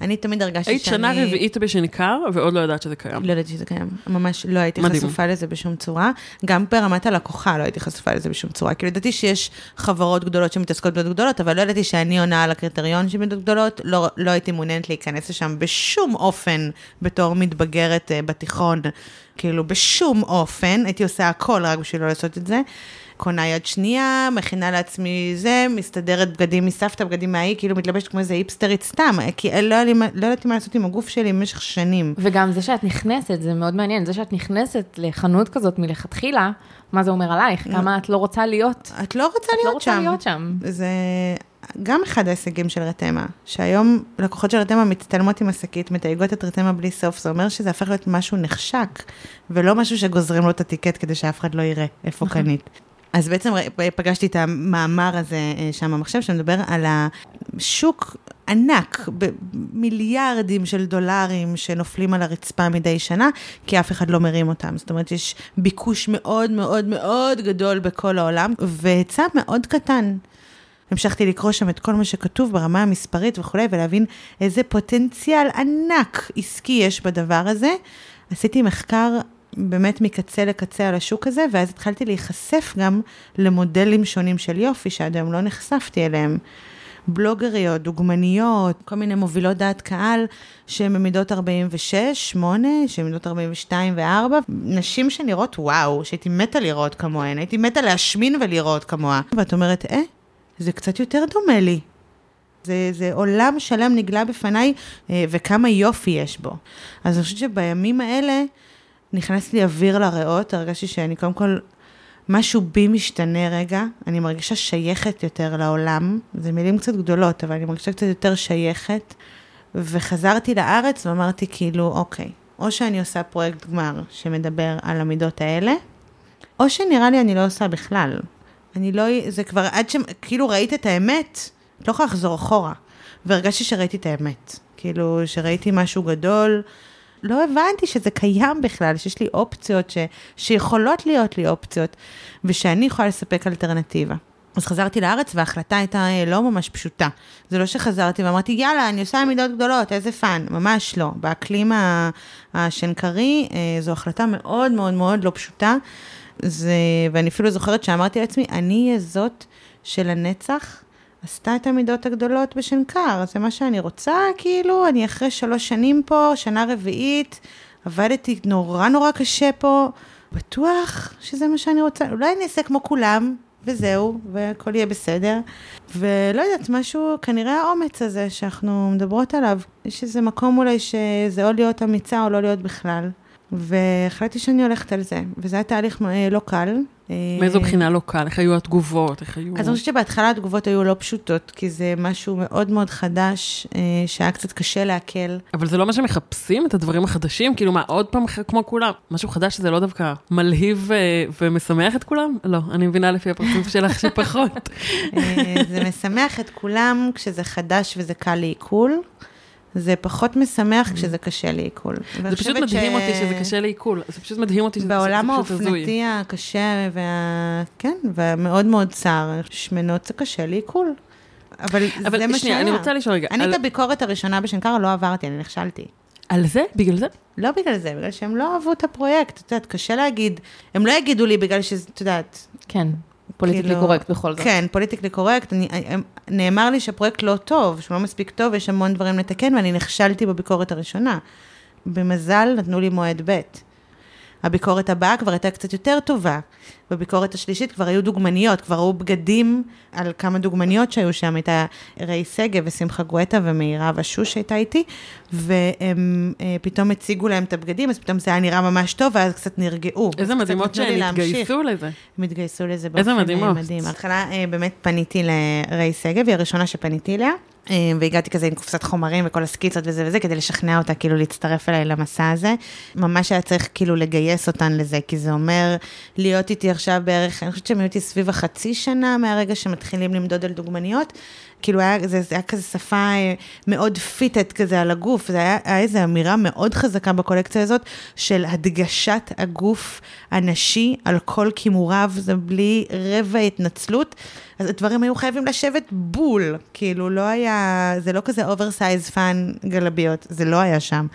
אני תמיד הרגשתי היית שאני... היית שנה רביעית בשנקר, ועוד לא ידעת שזה קיים. לא ידעתי שזה קיים. ממש לא הייתי מדהים. חשופה לזה בשום צורה. גם ברמת הלקוחה לא הייתי חשופה לזה בשום צורה. כאילו, ידעתי שיש חברות גדולות שמתעסקות במידות גדולות, אבל לא ידעתי שאני עונה על הקריטריון של מידות גדולות. לא, לא הייתי מעוניינת להיכנס לשם בשום אופן בתור מתבגרת uh, בתיכון. כאילו, בשום אופן. הייתי עושה הכל רק בשביל לא לעשות את זה. קונה יד שנייה, מכינה לעצמי זה, מסתדרת בגדים מסבתא, בגדים מהאי, כאילו מתלבשת כמו איזה היפסטרית סתם, כי לא, לא ידעתי מה לעשות עם הגוף שלי במשך שנים. וגם זה שאת נכנסת, זה מאוד מעניין, זה שאת נכנסת לחנות כזאת מלכתחילה, מה זה אומר עלייך? כמה את לא רוצה להיות. את לא רוצה להיות לא שם. את לא רוצה להיות שם. זה גם אחד ההישגים של רתמה, שהיום לקוחות של רתמה מצטלמות עם השקית, מתייגות את רתמה בלי סוף, זה אומר שזה הפך להיות משהו נחשק, ולא משהו שגוזרים לו את הטיקט כדי שאף אחד לא יראה איפה נכון. קנית. אז בעצם פגשתי את המאמר הזה אה, שם במחשב, שמדבר על השוק ענק, במיליארדים של דולרים שנופלים על הרצפה מדי שנה, כי אף אחד לא מרים אותם. זאת אומרת, יש ביקוש מאוד מאוד מאוד גדול בכל העולם, והיצע מאוד קטן. המשכתי לקרוא שם את כל מה שכתוב ברמה המספרית וכולי, ולהבין איזה פוטנציאל ענק עסקי יש בדבר הזה. עשיתי מחקר באמת מקצה לקצה על השוק הזה, ואז התחלתי להיחשף גם למודלים שונים של יופי, שעד היום לא נחשפתי אליהם. בלוגריות, דוגמניות, כל מיני מובילות דעת קהל שהן במידות 46, 8, שהן במידות 42 ו-4, נשים שנראות וואו, שהייתי מתה לראות כמוהן, הייתי מתה להשמין ולראות כמוה. ואת אומרת, אה, זה קצת יותר דומה לי. זה, זה עולם שלם נגלה בפניי, אה, וכמה יופי יש בו. אז אני חושבת שבימים האלה, נכנס לי אוויר לריאות, הרגשתי שאני קודם כל, משהו בי משתנה רגע, אני מרגישה שייכת יותר לעולם, זה מילים קצת גדולות, אבל אני מרגישה קצת יותר שייכת, וחזרתי לארץ ואמרתי כאילו, אוקיי, או שאני עושה פרויקט גמר שמדבר על המידות האלה, או שנראה לי אני לא עושה בכלל. אני לא, זה כבר עד ש... כאילו ראית את האמת, את לא יכולה לחזור אחורה. והרגשתי שראיתי את האמת. כאילו, שראיתי משהו גדול. לא הבנתי שזה קיים בכלל, שיש לי אופציות, ש... שיכולות להיות לי אופציות, ושאני יכולה לספק אלטרנטיבה. אז חזרתי לארץ וההחלטה הייתה אה, לא ממש פשוטה. זה לא שחזרתי ואמרתי, יאללה, אני עושה מידות גדולות, איזה fun. ממש לא. באקלים השנקרי, אה, זו החלטה מאוד מאוד מאוד לא פשוטה. זה, ואני אפילו זוכרת שאמרתי לעצמי, אני אהיה זאת שלנצח עשתה את המידות הגדולות בשנקר, זה מה שאני רוצה, כאילו, אני אחרי שלוש שנים פה, שנה רביעית, עבדתי נורא נורא קשה פה, בטוח שזה מה שאני רוצה, אולי אני אעשה כמו כולם, וזהו, והכל יהיה בסדר. ולא יודעת, משהו, כנראה האומץ הזה שאנחנו מדברות עליו, יש איזה מקום אולי שזה או להיות אמיצה או לא להיות בכלל. והחלטתי שאני הולכת על זה, וזה היה תהליך אה, לא קל. מאיזו בחינה לא קל? איך היו התגובות? איך היו... אז אני חושבת שבהתחלה התגובות היו לא פשוטות, כי זה משהו מאוד מאוד חדש, אה, שהיה קצת קשה לעכל. אבל זה לא מה שמחפשים, את הדברים החדשים? כאילו מה, עוד פעם כמו כולם? משהו חדש שזה לא דווקא מלהיב אה, ומשמח את כולם? לא, אני מבינה לפי הפרצוף שלך שפחות. זה משמח את כולם כשזה חדש וזה קל לעיכול. זה פחות משמח כשזה קשה לעיכול. זה פשוט מדהים אותי שזה קשה לעיכול, זה פשוט מדהים אותי שזה פשוט הזוי. בעולם האופנתי הקשה וה... כן, והמאוד מאוד צר, שמנות זה קשה לעיכול. אבל, אבל זה מה שהיה. אני רוצה לשאול רגע. אני על... את הביקורת הראשונה בשנקר לא עברתי, אני נכשלתי. על זה? בגלל זה? לא בגלל זה, בגלל שהם לא אהבו את הפרויקט, את יודעת, קשה להגיד, הם לא יגידו לי בגלל שזה, את יודעת. כן. politically כאילו, correct בכל זאת. כן, politically correct. אני, נאמר לי שהפרויקט לא טוב, שהוא לא מספיק טוב, יש המון דברים לתקן, ואני נכשלתי בביקורת הראשונה. במזל נתנו לי מועד ב'. הביקורת הבאה כבר הייתה קצת יותר טובה. בביקורת השלישית כבר היו דוגמניות, כבר ראו בגדים על כמה דוגמניות שהיו שם, הייתה ריי שגב ושמחה גואטה ומאירה ושוש שהייתה איתי, והם אה, פתאום הציגו להם את הבגדים, אז פתאום זה היה נראה ממש טוב, ואז קצת נרגעו. איזה מדהימות שהן התגייסו לזה. הם התגייסו לזה באופן אה, מדהים. בהתחלה אה, באמת פניתי לריי שגב, היא הראשונה שפניתי אליה. והגעתי כזה עם קופסת חומרים וכל הסקיצות וזה וזה, כדי לשכנע אותה כאילו להצטרף אליי למסע הזה. ממש היה צריך כאילו לגייס אותן לזה, כי זה אומר להיות איתי עכשיו בערך, אני חושבת שהם היו איתי סביב החצי שנה מהרגע שמתחילים למדוד על דוגמניות. כאילו היה, זה, זה היה כזה שפה אה, מאוד fitted כזה על הגוף, זה היה, היה איזו אמירה מאוד חזקה בקולקציה הזאת של הדגשת הגוף הנשי על כל קימוריו, זה בלי רבע התנצלות. אז הדברים היו חייבים לשבת בול, כאילו לא היה, זה לא כזה oversize fun גלביות, זה לא היה שם.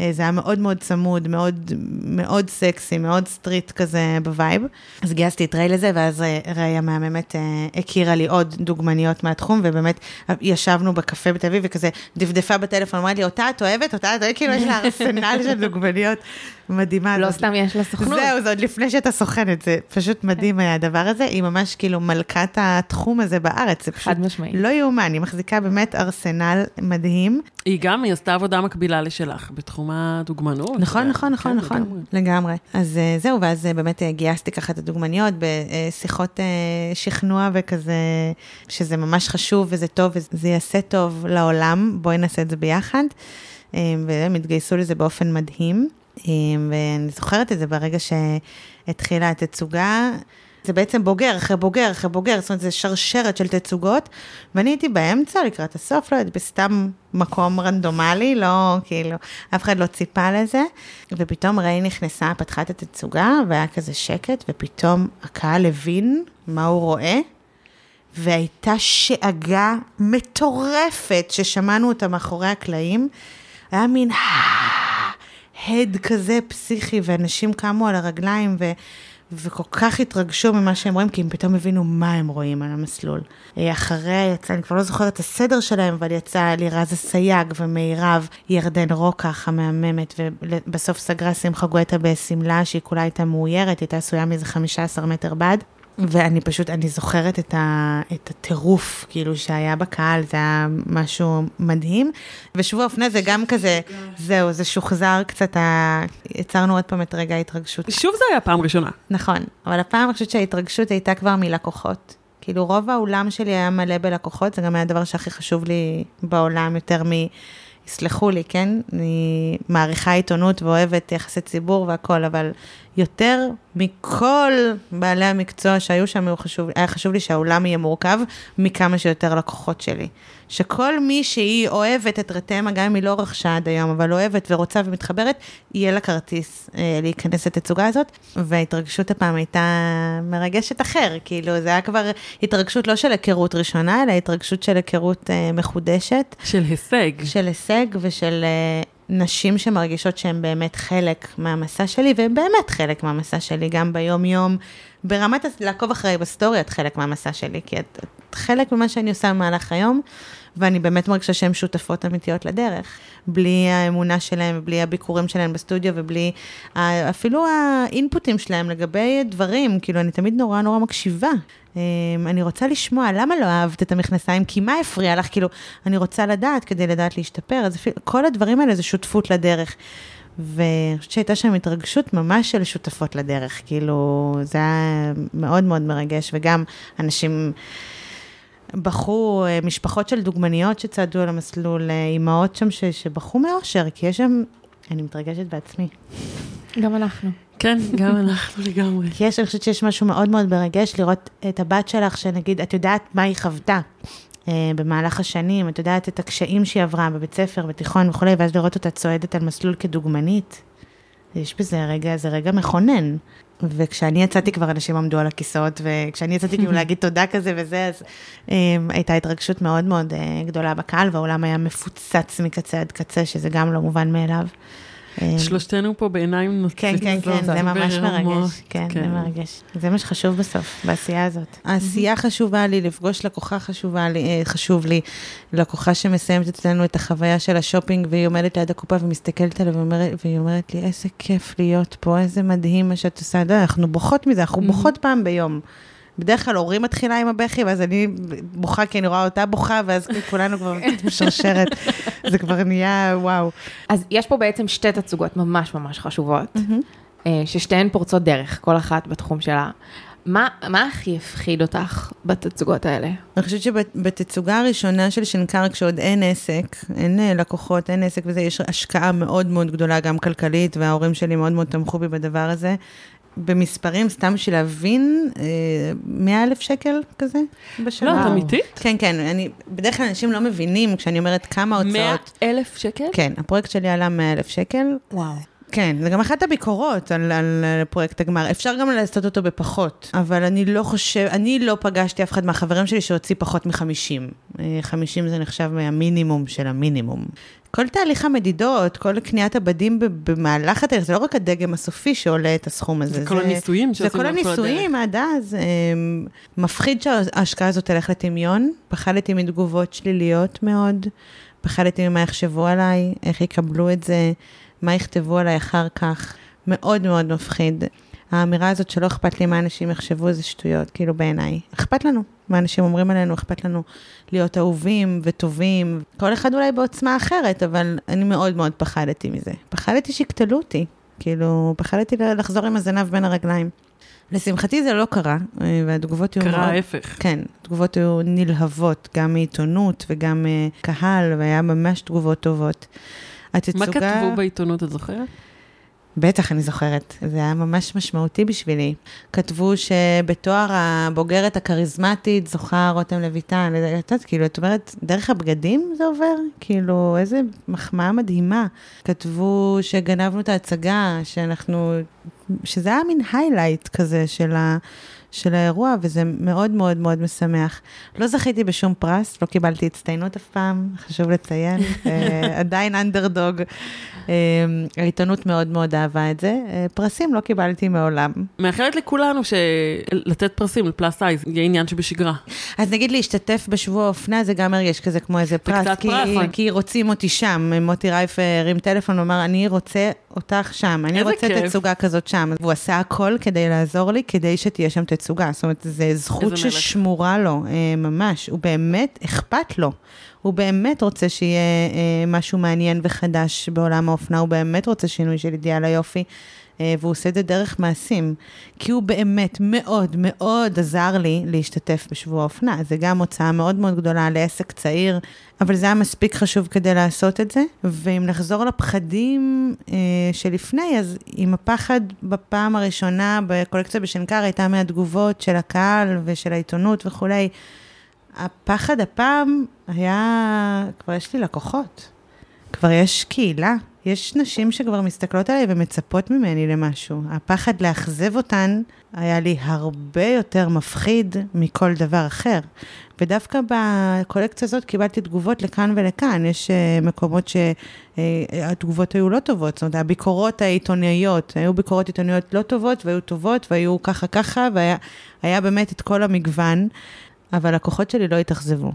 אה, זה היה מאוד מאוד צמוד, מאוד, מאוד סקסי, מאוד street כזה ב vibe. אז גייסתי את ריי לזה, ואז ריי המהממת אה, הכירה לי עוד דוגמניות מהתחום, ובאמת ישבנו בקפה בתל אביב, וכזה דפדפה בטלפון, אמרה לי, אותה את אוהבת? אותה את אוהבת? כאילו יש לה ארסנל של דוגמניות מדהימה. לא סתם יש לה סוכנות. זהו, זה עוד לפני שאתה סוכנת, זה פשוט מדהים היה הדבר הזה. היא ממש כאילו מלכת התחום הזה בארץ, זה פשוט לא יאומן, היא מחזיקה באמת ארסנל מדהים. היא גם, היא עשתה עבודה מקבילה לשלך בתחום הדוגמנות. נכון, נכון, נכון, כן, נכון, לגמרי. אז אה, זהו, ואז אה, באמת אה, גייסתי ככה את הדוגמניות בשיחות שכנוע וכזה, שזה ממש חשוב וזה טוב וזה יעשה טוב לעולם, בואי נעשה את זה ביחד. והם התגייסו לזה באופן מדהים. ואני זוכרת את זה ברגע שהתחילה התצוגה. זה בעצם בוגר אחרי בוגר אחרי בוגר, זאת אומרת, זה שרשרת של תצוגות, ואני הייתי באמצע, לקראת הסוף, לא יודעת, בסתם מקום רנדומלי, לא, כאילו, אף אחד לא ציפה לזה, ופתאום ראי נכנסה, פתחה את התצוגה, והיה כזה שקט, ופתאום הקהל הבין מה הוא רואה, והייתה שאגה מטורפת, ששמענו אותה מאחורי הקלעים, היה מין... הד כזה פסיכי, ואנשים קמו על הרגליים ו... וכל כך התרגשו ממה שהם רואים, כי הם פתאום הבינו מה הם רואים על המסלול. אה, אחריה יצא, אני כבר לא זוכרת את הסדר שלהם, אבל יצא לירז אסייג ומירב ירדן רוקח המהממת, ובסוף סגרה שמחה גואטה בשמלה שהיא כולה הייתה מאוירת, הייתה עשויה מאיזה 15 מטר בד. ואני פשוט, אני זוכרת את, ה, את הטירוף, כאילו, שהיה בקהל, זה היה משהו מדהים. ושבוע האופנה זה גם כזה, זהו, זה שוחזר קצת, ה... יצרנו עוד פעם את רגע ההתרגשות. שוב זה היה פעם ראשונה. נכון, אבל הפעם אני חושבת שההתרגשות הייתה כבר מלקוחות. כאילו, רוב האולם שלי היה מלא בלקוחות, זה גם היה הדבר שהכי חשוב לי בעולם, יותר מ... יסלחו לי, כן? אני מעריכה עיתונות ואוהבת יחסי ציבור והכול, אבל יותר מכל בעלי המקצוע שהיו שם, חשוב, היה חשוב לי שהאולם יהיה מורכב מכמה שיותר לקוחות שלי. שכל מי שהיא אוהבת את רתמה, גם אם היא לא רכשה עד היום, אבל אוהבת ורוצה ומתחברת, יהיה לה כרטיס אה, להיכנס לתצוגה הזאת. וההתרגשות הפעם הייתה מרגשת אחר, כאילו זה היה כבר התרגשות לא של היכרות ראשונה, אלא התרגשות של היכרות אה, מחודשת. של הישג. של הישג ושל... אה, נשים שמרגישות שהן באמת חלק מהמסע שלי, והן באמת חלק מהמסע שלי, גם ביום-יום, ברמת לעקוב אחרי ב story, את חלק מהמסע שלי, כי את, את חלק ממה שאני עושה במהלך היום, ואני באמת מרגישה שהן שותפות אמיתיות לדרך. בלי האמונה שלהן, ובלי הביקורים שלהן בסטודיו, ובלי אפילו האינפוטים שלהן לגבי דברים, כאילו, אני תמיד נורא נורא מקשיבה. אמ, אני רוצה לשמוע, למה לא אהבת את המכנסיים? כי מה הפריע לך? כאילו, אני רוצה לדעת כדי לדעת להשתפר. אז אפילו, כל הדברים האלה זה שותפות לדרך. ואני חושבת שהייתה שם התרגשות ממש של שותפות לדרך, כאילו, זה היה מאוד מאוד מרגש, וגם אנשים... בחרו, אה, משפחות של דוגמניות שצעדו על המסלול, אה, אימהות שם ש, שבחרו מאושר, כי יש שם, אני מתרגשת בעצמי. גם אנחנו. כן, גם אנחנו לגמרי. כי יש, אני חושבת שיש משהו מאוד מאוד מרגש לראות את הבת שלך, שנגיד, את יודעת מה היא חוותה. Uh, במהלך השנים, את יודעת את הקשיים שהיא עברה בבית ספר, בתיכון וכולי, ואז לראות אותה צועדת על מסלול כדוגמנית. יש בזה רגע, זה רגע מכונן. וכשאני יצאתי כבר אנשים עמדו על הכיסאות, וכשאני יצאתי כאילו להגיד תודה כזה וזה, אז um, הייתה התרגשות מאוד מאוד uh, גדולה בקהל, והעולם היה מפוצץ מקצה עד קצה, שזה גם לא מובן מאליו. אה, שלושתנו פה בעיניים נוצצות. כן, כן, כן, זה ממש מרגש. כן, זה כן. מרגש. זה מה שחשוב בסוף, בעשייה הזאת. העשייה חשובה לי, לפגוש לקוחה חשובה לי, אה, חשוב לי. לקוחה שמסיימת אצלנו את החוויה של השופינג, והיא עומדת ליד הקופה ומסתכלת עליה, והיא אומרת לי, איזה כיף להיות פה, איזה מדהים מה שאת עושה. אנחנו בוכות מזה, אנחנו בוכות פעם ביום. בדרך כלל הורים מתחילה עם הבכי, ואז אני בוכה כי אני רואה אותה בוכה, ואז כולנו כבר משרשרת. זה כבר נהיה וואו. אז יש פה בעצם שתי תצוגות ממש ממש חשובות, אה, ששתיהן פורצות דרך, כל אחת בתחום שלה. מה, מה הכי הפחיד אותך בתצוגות האלה? אני חושבת שבתצוגה הראשונה של שנקר, כשעוד אין עסק, אין אה, לקוחות, אין עסק וזה, יש השקעה מאוד מאוד גדולה, גם כלכלית, וההורים שלי מאוד מאוד תמכו בי בדבר הזה. במספרים, סתם בשביל להבין, 100 אה, אלף שקל כזה בשנה. לא, את אמיתית? כן, כן, אני, בדרך כלל אנשים לא מבינים כשאני אומרת כמה הוצאות. 100 אלף שקל? כן, הפרויקט שלי עלה 100 אלף שקל. וואו. כן, זה גם אחת הביקורות על, על פרויקט הגמר. אפשר גם לעשות אותו בפחות, אבל אני לא חושב, אני לא פגשתי אף אחד מהחברים שלי שהוציא פחות מ-50. 50 אה, זה נחשב המינימום של המינימום. כל תהליך המדידות, כל קניית הבדים במהלך התהליך, זה לא רק הדגם הסופי שעולה את הסכום הזה. זה כל הניסויים שעושים זה כל הניסויים עד אז. אמ, מפחיד שההשקעה הזאת תלך לטמיון. פחדתי מתגובות שליליות מאוד, פחדתי ממה יחשבו עליי, איך יקבלו את זה, מה יכתבו עליי אחר כך. מאוד מאוד מפחיד. האמירה הזאת שלא אכפת לי מה אנשים יחשבו זה שטויות, כאילו בעיניי. אכפת לנו מה אנשים אומרים עלינו, אכפת לנו להיות אהובים וטובים. כל אחד אולי בעוצמה אחרת, אבל אני מאוד מאוד פחדתי מזה. פחדתי שיקטלו אותי, כאילו, פחדתי לחזור עם הזנב בין הרגליים. לשמחתי זה לא קרה, אה, והתגובות היו... קרה ההפך. כן, תגובות היו נלהבות, גם מעיתונות וגם אה, קהל, והיה ממש תגובות טובות. התצוגה... מה כתבו בעיתונות, את זוכרת? בטח, אני זוכרת. זה היה ממש משמעותי בשבילי. כתבו שבתואר הבוגרת הכריזמטית זוכה רותם לויטן. את יודעת, כאילו, את אומרת, דרך הבגדים זה עובר? כאילו, איזה מחמאה מדהימה. כתבו שגנבנו את ההצגה, שאנחנו... שזה היה מין היילייט כזה של ה... של האירוע, וזה מאוד מאוד מאוד משמח. לא זכיתי בשום פרס, לא קיבלתי הצטיינות אף פעם, חשוב לציין, אה, עדיין אנדרדוג. אה, העיתונות מאוד מאוד אהבה את זה. אה, פרסים לא קיבלתי מעולם. מאחלת לכולנו שלתת פרסים ל plus size יהיה עניין שבשגרה. אז נגיד להשתתף בשבוע האופנה, זה גם הרגש כזה כמו איזה פרס, כי, פרס, כי רוצים אותי שם. מוטי רייף הרים טלפון, הוא אמר, אני רוצה אותך שם, אני רוצה כיף. תצוגה כזאת שם. והוא עשה הכל כדי לעזור לי, כדי שתהיה שם תצוגה. זאת אומרת, זו זכות. ששמורה לו, אה, ממש. הוא באמת, אכפת לו. הוא באמת רוצה שיהיה אה, משהו מעניין וחדש בעולם האופנה, הוא באמת רוצה שינוי של אידיאל היופי. אה, והוא עושה את זה דרך מעשים, כי הוא באמת מאוד מאוד עזר לי להשתתף בשבוע האופנה. זה גם הוצאה מאוד מאוד גדולה לעסק צעיר, אבל זה היה מספיק חשוב כדי לעשות את זה. ואם נחזור לפחדים אה, שלפני, אז עם הפחד בפעם הראשונה בקולקציה בשנקר הייתה מהתגובות של הקהל ושל העיתונות וכולי. הפחד הפעם היה, כבר יש לי לקוחות, כבר יש קהילה, יש נשים שכבר מסתכלות עליי ומצפות ממני למשהו. הפחד לאכזב אותן היה לי הרבה יותר מפחיד מכל דבר אחר. ודווקא בקולקציה הזאת קיבלתי תגובות לכאן ולכאן. יש uh, מקומות שהתגובות היו לא טובות, זאת אומרת, הביקורות העיתונאיות, היו ביקורות עיתונאיות לא טובות והיו טובות והיו ככה ככה, והיה היה באמת את כל המגוון, אבל הלקוחות שלי לא התאכזבו.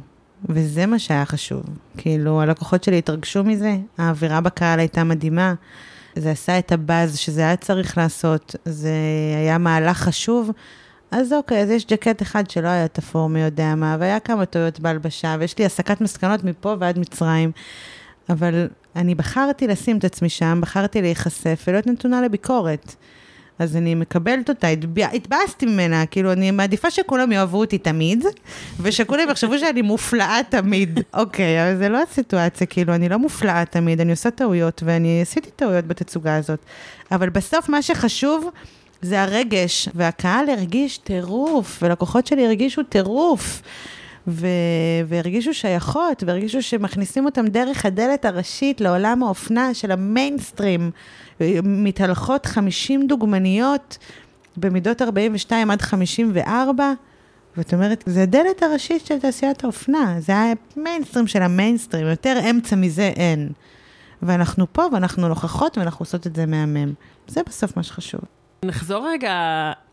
וזה מה שהיה חשוב. כאילו, הלקוחות שלי התרגשו מזה, האווירה בקהל הייתה מדהימה, זה עשה את הבאז שזה היה צריך לעשות, זה היה מהלך חשוב. אז אוקיי, אז יש ג'קט אחד שלא היה תפור מי יודע מה, והיה כמה טעויות בהלבשה, ויש לי הסקת מסקנות מפה ועד מצרים. אבל אני בחרתי לשים את עצמי שם, בחרתי להיחשף ולהיות נתונה לביקורת. אז אני מקבלת אותה, התבאסתי ממנה, כאילו, אני מעדיפה שכולם יאהבו אותי תמיד, ושכולם יחשבו שאני מופלאה תמיד. אוקיי, אבל זה לא הסיטואציה, כאילו, אני לא מופלאה תמיד, אני עושה טעויות, ואני עשיתי טעויות בתצוגה הזאת. אבל בסוף מה שחשוב זה הרגש, והקהל הרגיש טירוף, ולקוחות שלי הרגישו טירוף. ו- והרגישו שייכות, והרגישו שמכניסים אותם דרך הדלת הראשית לעולם האופנה של המיינסטרים. מתהלכות 50 דוגמניות במידות 42 עד 54, ואת אומרת, זה הדלת הראשית של תעשיית האופנה, זה המיינסטרים של המיינסטרים, יותר אמצע מזה אין. ואנחנו פה, ואנחנו נוכחות, ואנחנו עושות את זה מהמם. זה בסוף מה שחשוב. נחזור רגע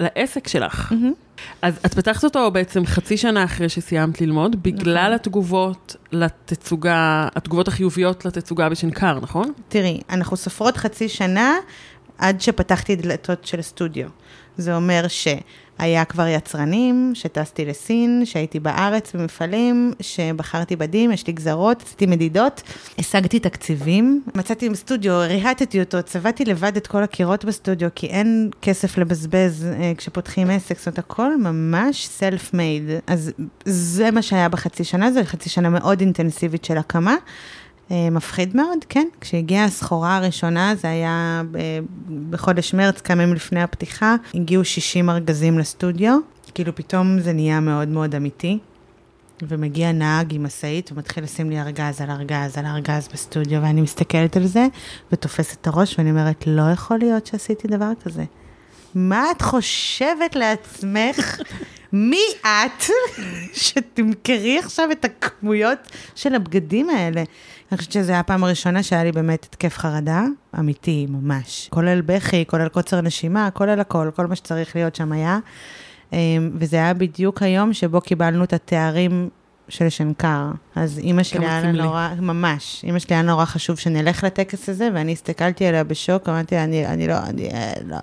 לעסק שלך. אז את פתחת אותו בעצם חצי שנה אחרי שסיימת ללמוד, בגלל התגובות לתצוגה, התגובות החיוביות לתצוגה בשנקר, נכון? תראי, אנחנו סופרות חצי שנה עד שפתחתי דלתות של סטודיו. זה אומר שהיה כבר יצרנים, שטסתי לסין, שהייתי בארץ במפעלים, שבחרתי בדים, יש לי גזרות, עשיתי מדידות, השגתי תקציבים, מצאתי סטודיו, ריהטתי אותו, צבעתי לבד את כל הקירות בסטודיו, כי אין כסף לבזבז אה, כשפותחים עסק, זאת אומרת, הכל ממש סלף מייד. אז זה מה שהיה בחצי שנה, זו חצי שנה מאוד אינטנסיבית של הקמה. אה, מפחיד מאוד, כן. כשהגיעה הסחורה הראשונה, זה היה ב- בחודש מרץ, כמה ימים לפני הפתיחה, הגיעו 60 ארגזים לסטודיו, כאילו פתאום זה נהיה מאוד מאוד אמיתי. ומגיע נהג עם משאית ומתחיל לשים לי ארגז על ארגז על ארגז בסטודיו, ואני מסתכלת על זה ותופסת את הראש ואני אומרת, לא יכול להיות שעשיתי דבר כזה. מה את חושבת לעצמך? מי את שתמכרי עכשיו את הכמויות של הבגדים האלה? אני חושבת שזו הפעם הראשונה שהיה לי באמת התקף חרדה, אמיתי, ממש. כולל בכי, כולל קוצר נשימה, כולל הכל, כל מה שצריך להיות שם היה. אמ, וזה היה בדיוק היום שבו קיבלנו את התארים של שנקר. אז אימא שלי היה לה. נורא, ממש, אימא שלי היה נורא חשוב שנלך לטקס הזה, ואני הסתכלתי עליה בשוק, אמרתי לה, אני, אני לא, אני אה, לא,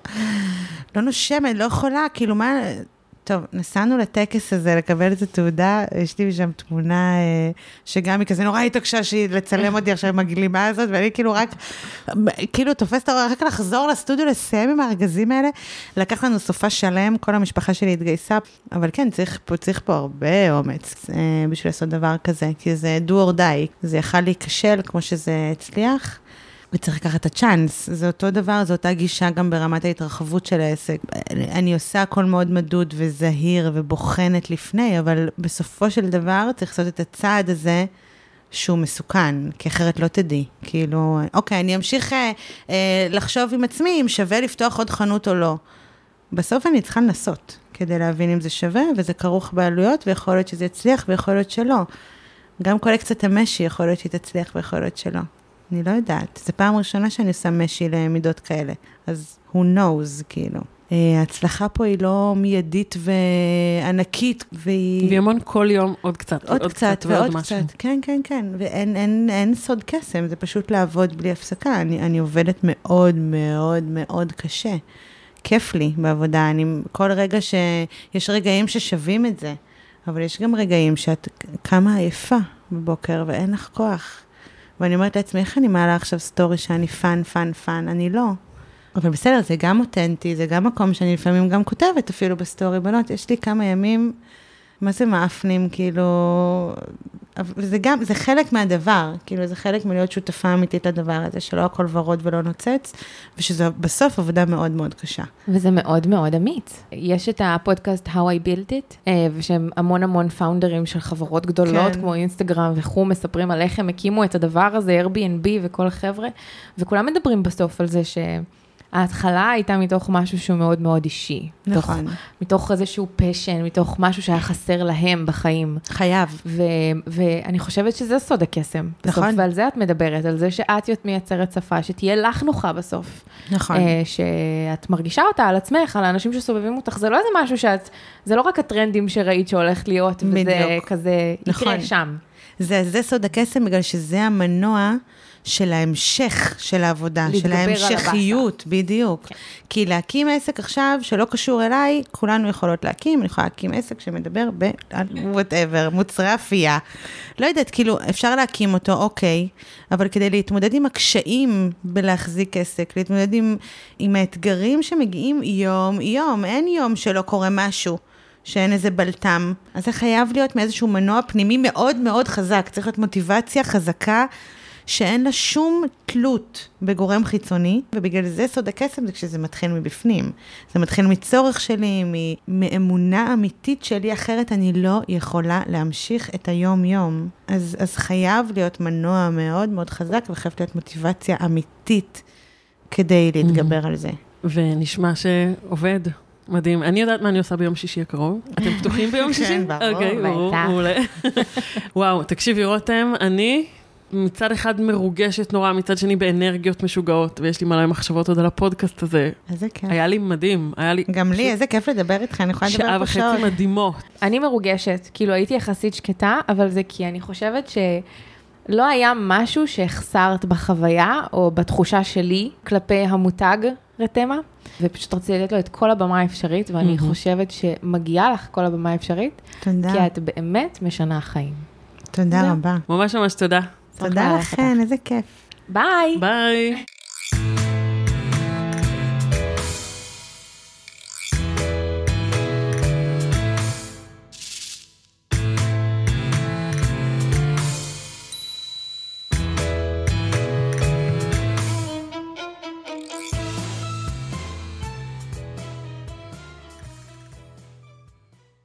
לא נושמת, לא יכולה, כאילו מה... טוב, נסענו לטקס הזה לקבל את התעודה, יש לי שם תמונה אה, שגם היא כזה נורא התעקשה שהיא לצלם אותי עכשיו עם הגלימה הזאת, ואני כאילו רק, כאילו תופסת הרע, רק לחזור לסטודיו, לסיים עם הארגזים האלה. לקח לנו סופה שלם, כל המשפחה שלי התגייסה, אבל כן, צריך פה, צריך פה הרבה אומץ אה, בשביל לעשות דבר כזה, כי זה do or die, זה יכל להיכשל כמו שזה הצליח. וצריך לקחת את הצ'אנס, זה אותו דבר, זו אותה גישה גם ברמת ההתרחבות של העסק. אני עושה הכל מאוד מדוד וזהיר ובוחנת לפני, אבל בסופו של דבר צריך לעשות את הצעד הזה שהוא מסוכן, כי אחרת לא תדעי. כאילו, אוקיי, אני אמשיך אה, אה, לחשוב עם עצמי אם שווה לפתוח עוד חנות או לא. בסוף אני צריכה לנסות, כדי להבין אם זה שווה, וזה כרוך בעלויות, ויכול להיות שזה יצליח ויכול להיות שלא. גם קולקציית המשי יכול להיות שהיא תצליח ויכול להיות שלא. אני לא יודעת, זו פעם ראשונה שאני עושה משי למידות כאלה, אז who knows, כאילו. אה, ההצלחה פה היא לא מיידית וענקית, והיא... והיא המון כל יום עוד קצת, עוד קצת ועוד ועוד משהו. קצת, כן, כן, כן, ואין אין, אין סוד קסם, זה פשוט לעבוד בלי הפסקה. אני, אני עובדת מאוד מאוד מאוד קשה. כיף לי בעבודה, אני, כל רגע ש... יש רגעים ששווים את זה, אבל יש גם רגעים שאת קמה עייפה בבוקר ואין לך כוח. ואני אומרת לעצמי, איך אני מעלה עכשיו story שאני fun, fun, fun? אני לא. אבל בסדר, זה גם אותנטי, זה גם מקום שאני לפעמים גם כותבת אפילו ב story. בנות, יש לי כמה ימים, מה זה מעפנים, כאילו... אבל זה גם, זה חלק מהדבר, כאילו, זה חלק מלהיות שותפה אמיתית לדבר הזה, שלא הכל ורוד ולא נוצץ, ושזו בסוף עבודה מאוד מאוד קשה. וזה מאוד מאוד אמיץ. יש את הפודקאסט How I Built It, אה, ושהם המון המון פאונדרים של חברות גדולות, כן. כמו אינסטגרם וכו', מספרים על איך הם הקימו את הדבר הזה, Airbnb וכל החבר'ה, וכולם מדברים בסוף על זה ש... ההתחלה הייתה מתוך משהו שהוא מאוד מאוד אישי. נכון. מתוך, מתוך איזשהו פשן, מתוך משהו שהיה חסר להם בחיים. חייב. ו- ואני חושבת שזה סוד הקסם. בסוף, נכון. ועל זה את מדברת, על זה שאת מייצרת שפה, שתהיה לך נוחה בסוף. נכון. אה, שאת מרגישה אותה על עצמך, על האנשים שסובבים אותך, זה לא איזה משהו שאת, זה לא רק הטרנדים שראית שהולך להיות, וזה בדיוק. כזה יקרה נכון. שם. זה, זה סוד הקסם, בגלל שזה המנוע של ההמשך של העבודה, של ההמשכיות, בדיוק. כן. כי להקים עסק עכשיו, שלא קשור אליי, כולנו יכולות להקים, אני יכולה להקים עסק שמדבר ב... whatever, מוצרי אפייה. לא יודעת, כאילו, אפשר להקים אותו, אוקיי, אבל כדי להתמודד עם הקשיים בלהחזיק עסק, להתמודד עם, עם האתגרים שמגיעים יום-יום, אין יום שלא קורה משהו. שאין איזה בלטם. אז זה חייב להיות מאיזשהו מנוע פנימי מאוד מאוד חזק. צריך להיות מוטיבציה חזקה, שאין לה שום תלות בגורם חיצוני, ובגלל זה סוד הקסם זה כשזה מתחיל מבפנים. זה מתחיל מצורך שלי, מאמונה אמיתית שלי, אחרת אני לא יכולה להמשיך את היום-יום. אז, אז חייב להיות מנוע מאוד מאוד חזק, וחייבת להיות מוטיבציה אמיתית כדי להתגבר על זה. ונשמע שעובד. מדהים. אני יודעת מה אני עושה ביום שישי הקרוב. אתם פתוחים ביום שישי? כן, ברור, אוקיי, ברור. מעולה. וואו, תקשיבי, רותם, אני מצד אחד מרוגשת נורא, מצד שני באנרגיות משוגעות, ויש לי מלא מחשבות עוד על הפודקאסט הזה. איזה כיף. היה לי מדהים, היה לי... גם לי, פשוט איזה כיף לדבר איתך, אני יכולה שעה לדבר פה וחצי שעות. מדהימות. אני מרוגשת, כאילו הייתי יחסית שקטה, אבל זה כי אני חושבת שלא היה משהו שהחסרת בחוויה, או בתחושה שלי, כלפי המותג רתמה, ופשוט רציתי לתת לו את כל הבמה האפשרית, ואני מהמם. חושבת שמגיעה לך כל הבמה האפשרית, תודה. כי את באמת משנה חיים. תודה זהו. רבה. ממש ממש תודה. תודה לכן, איזה כיף. ביי! ביי.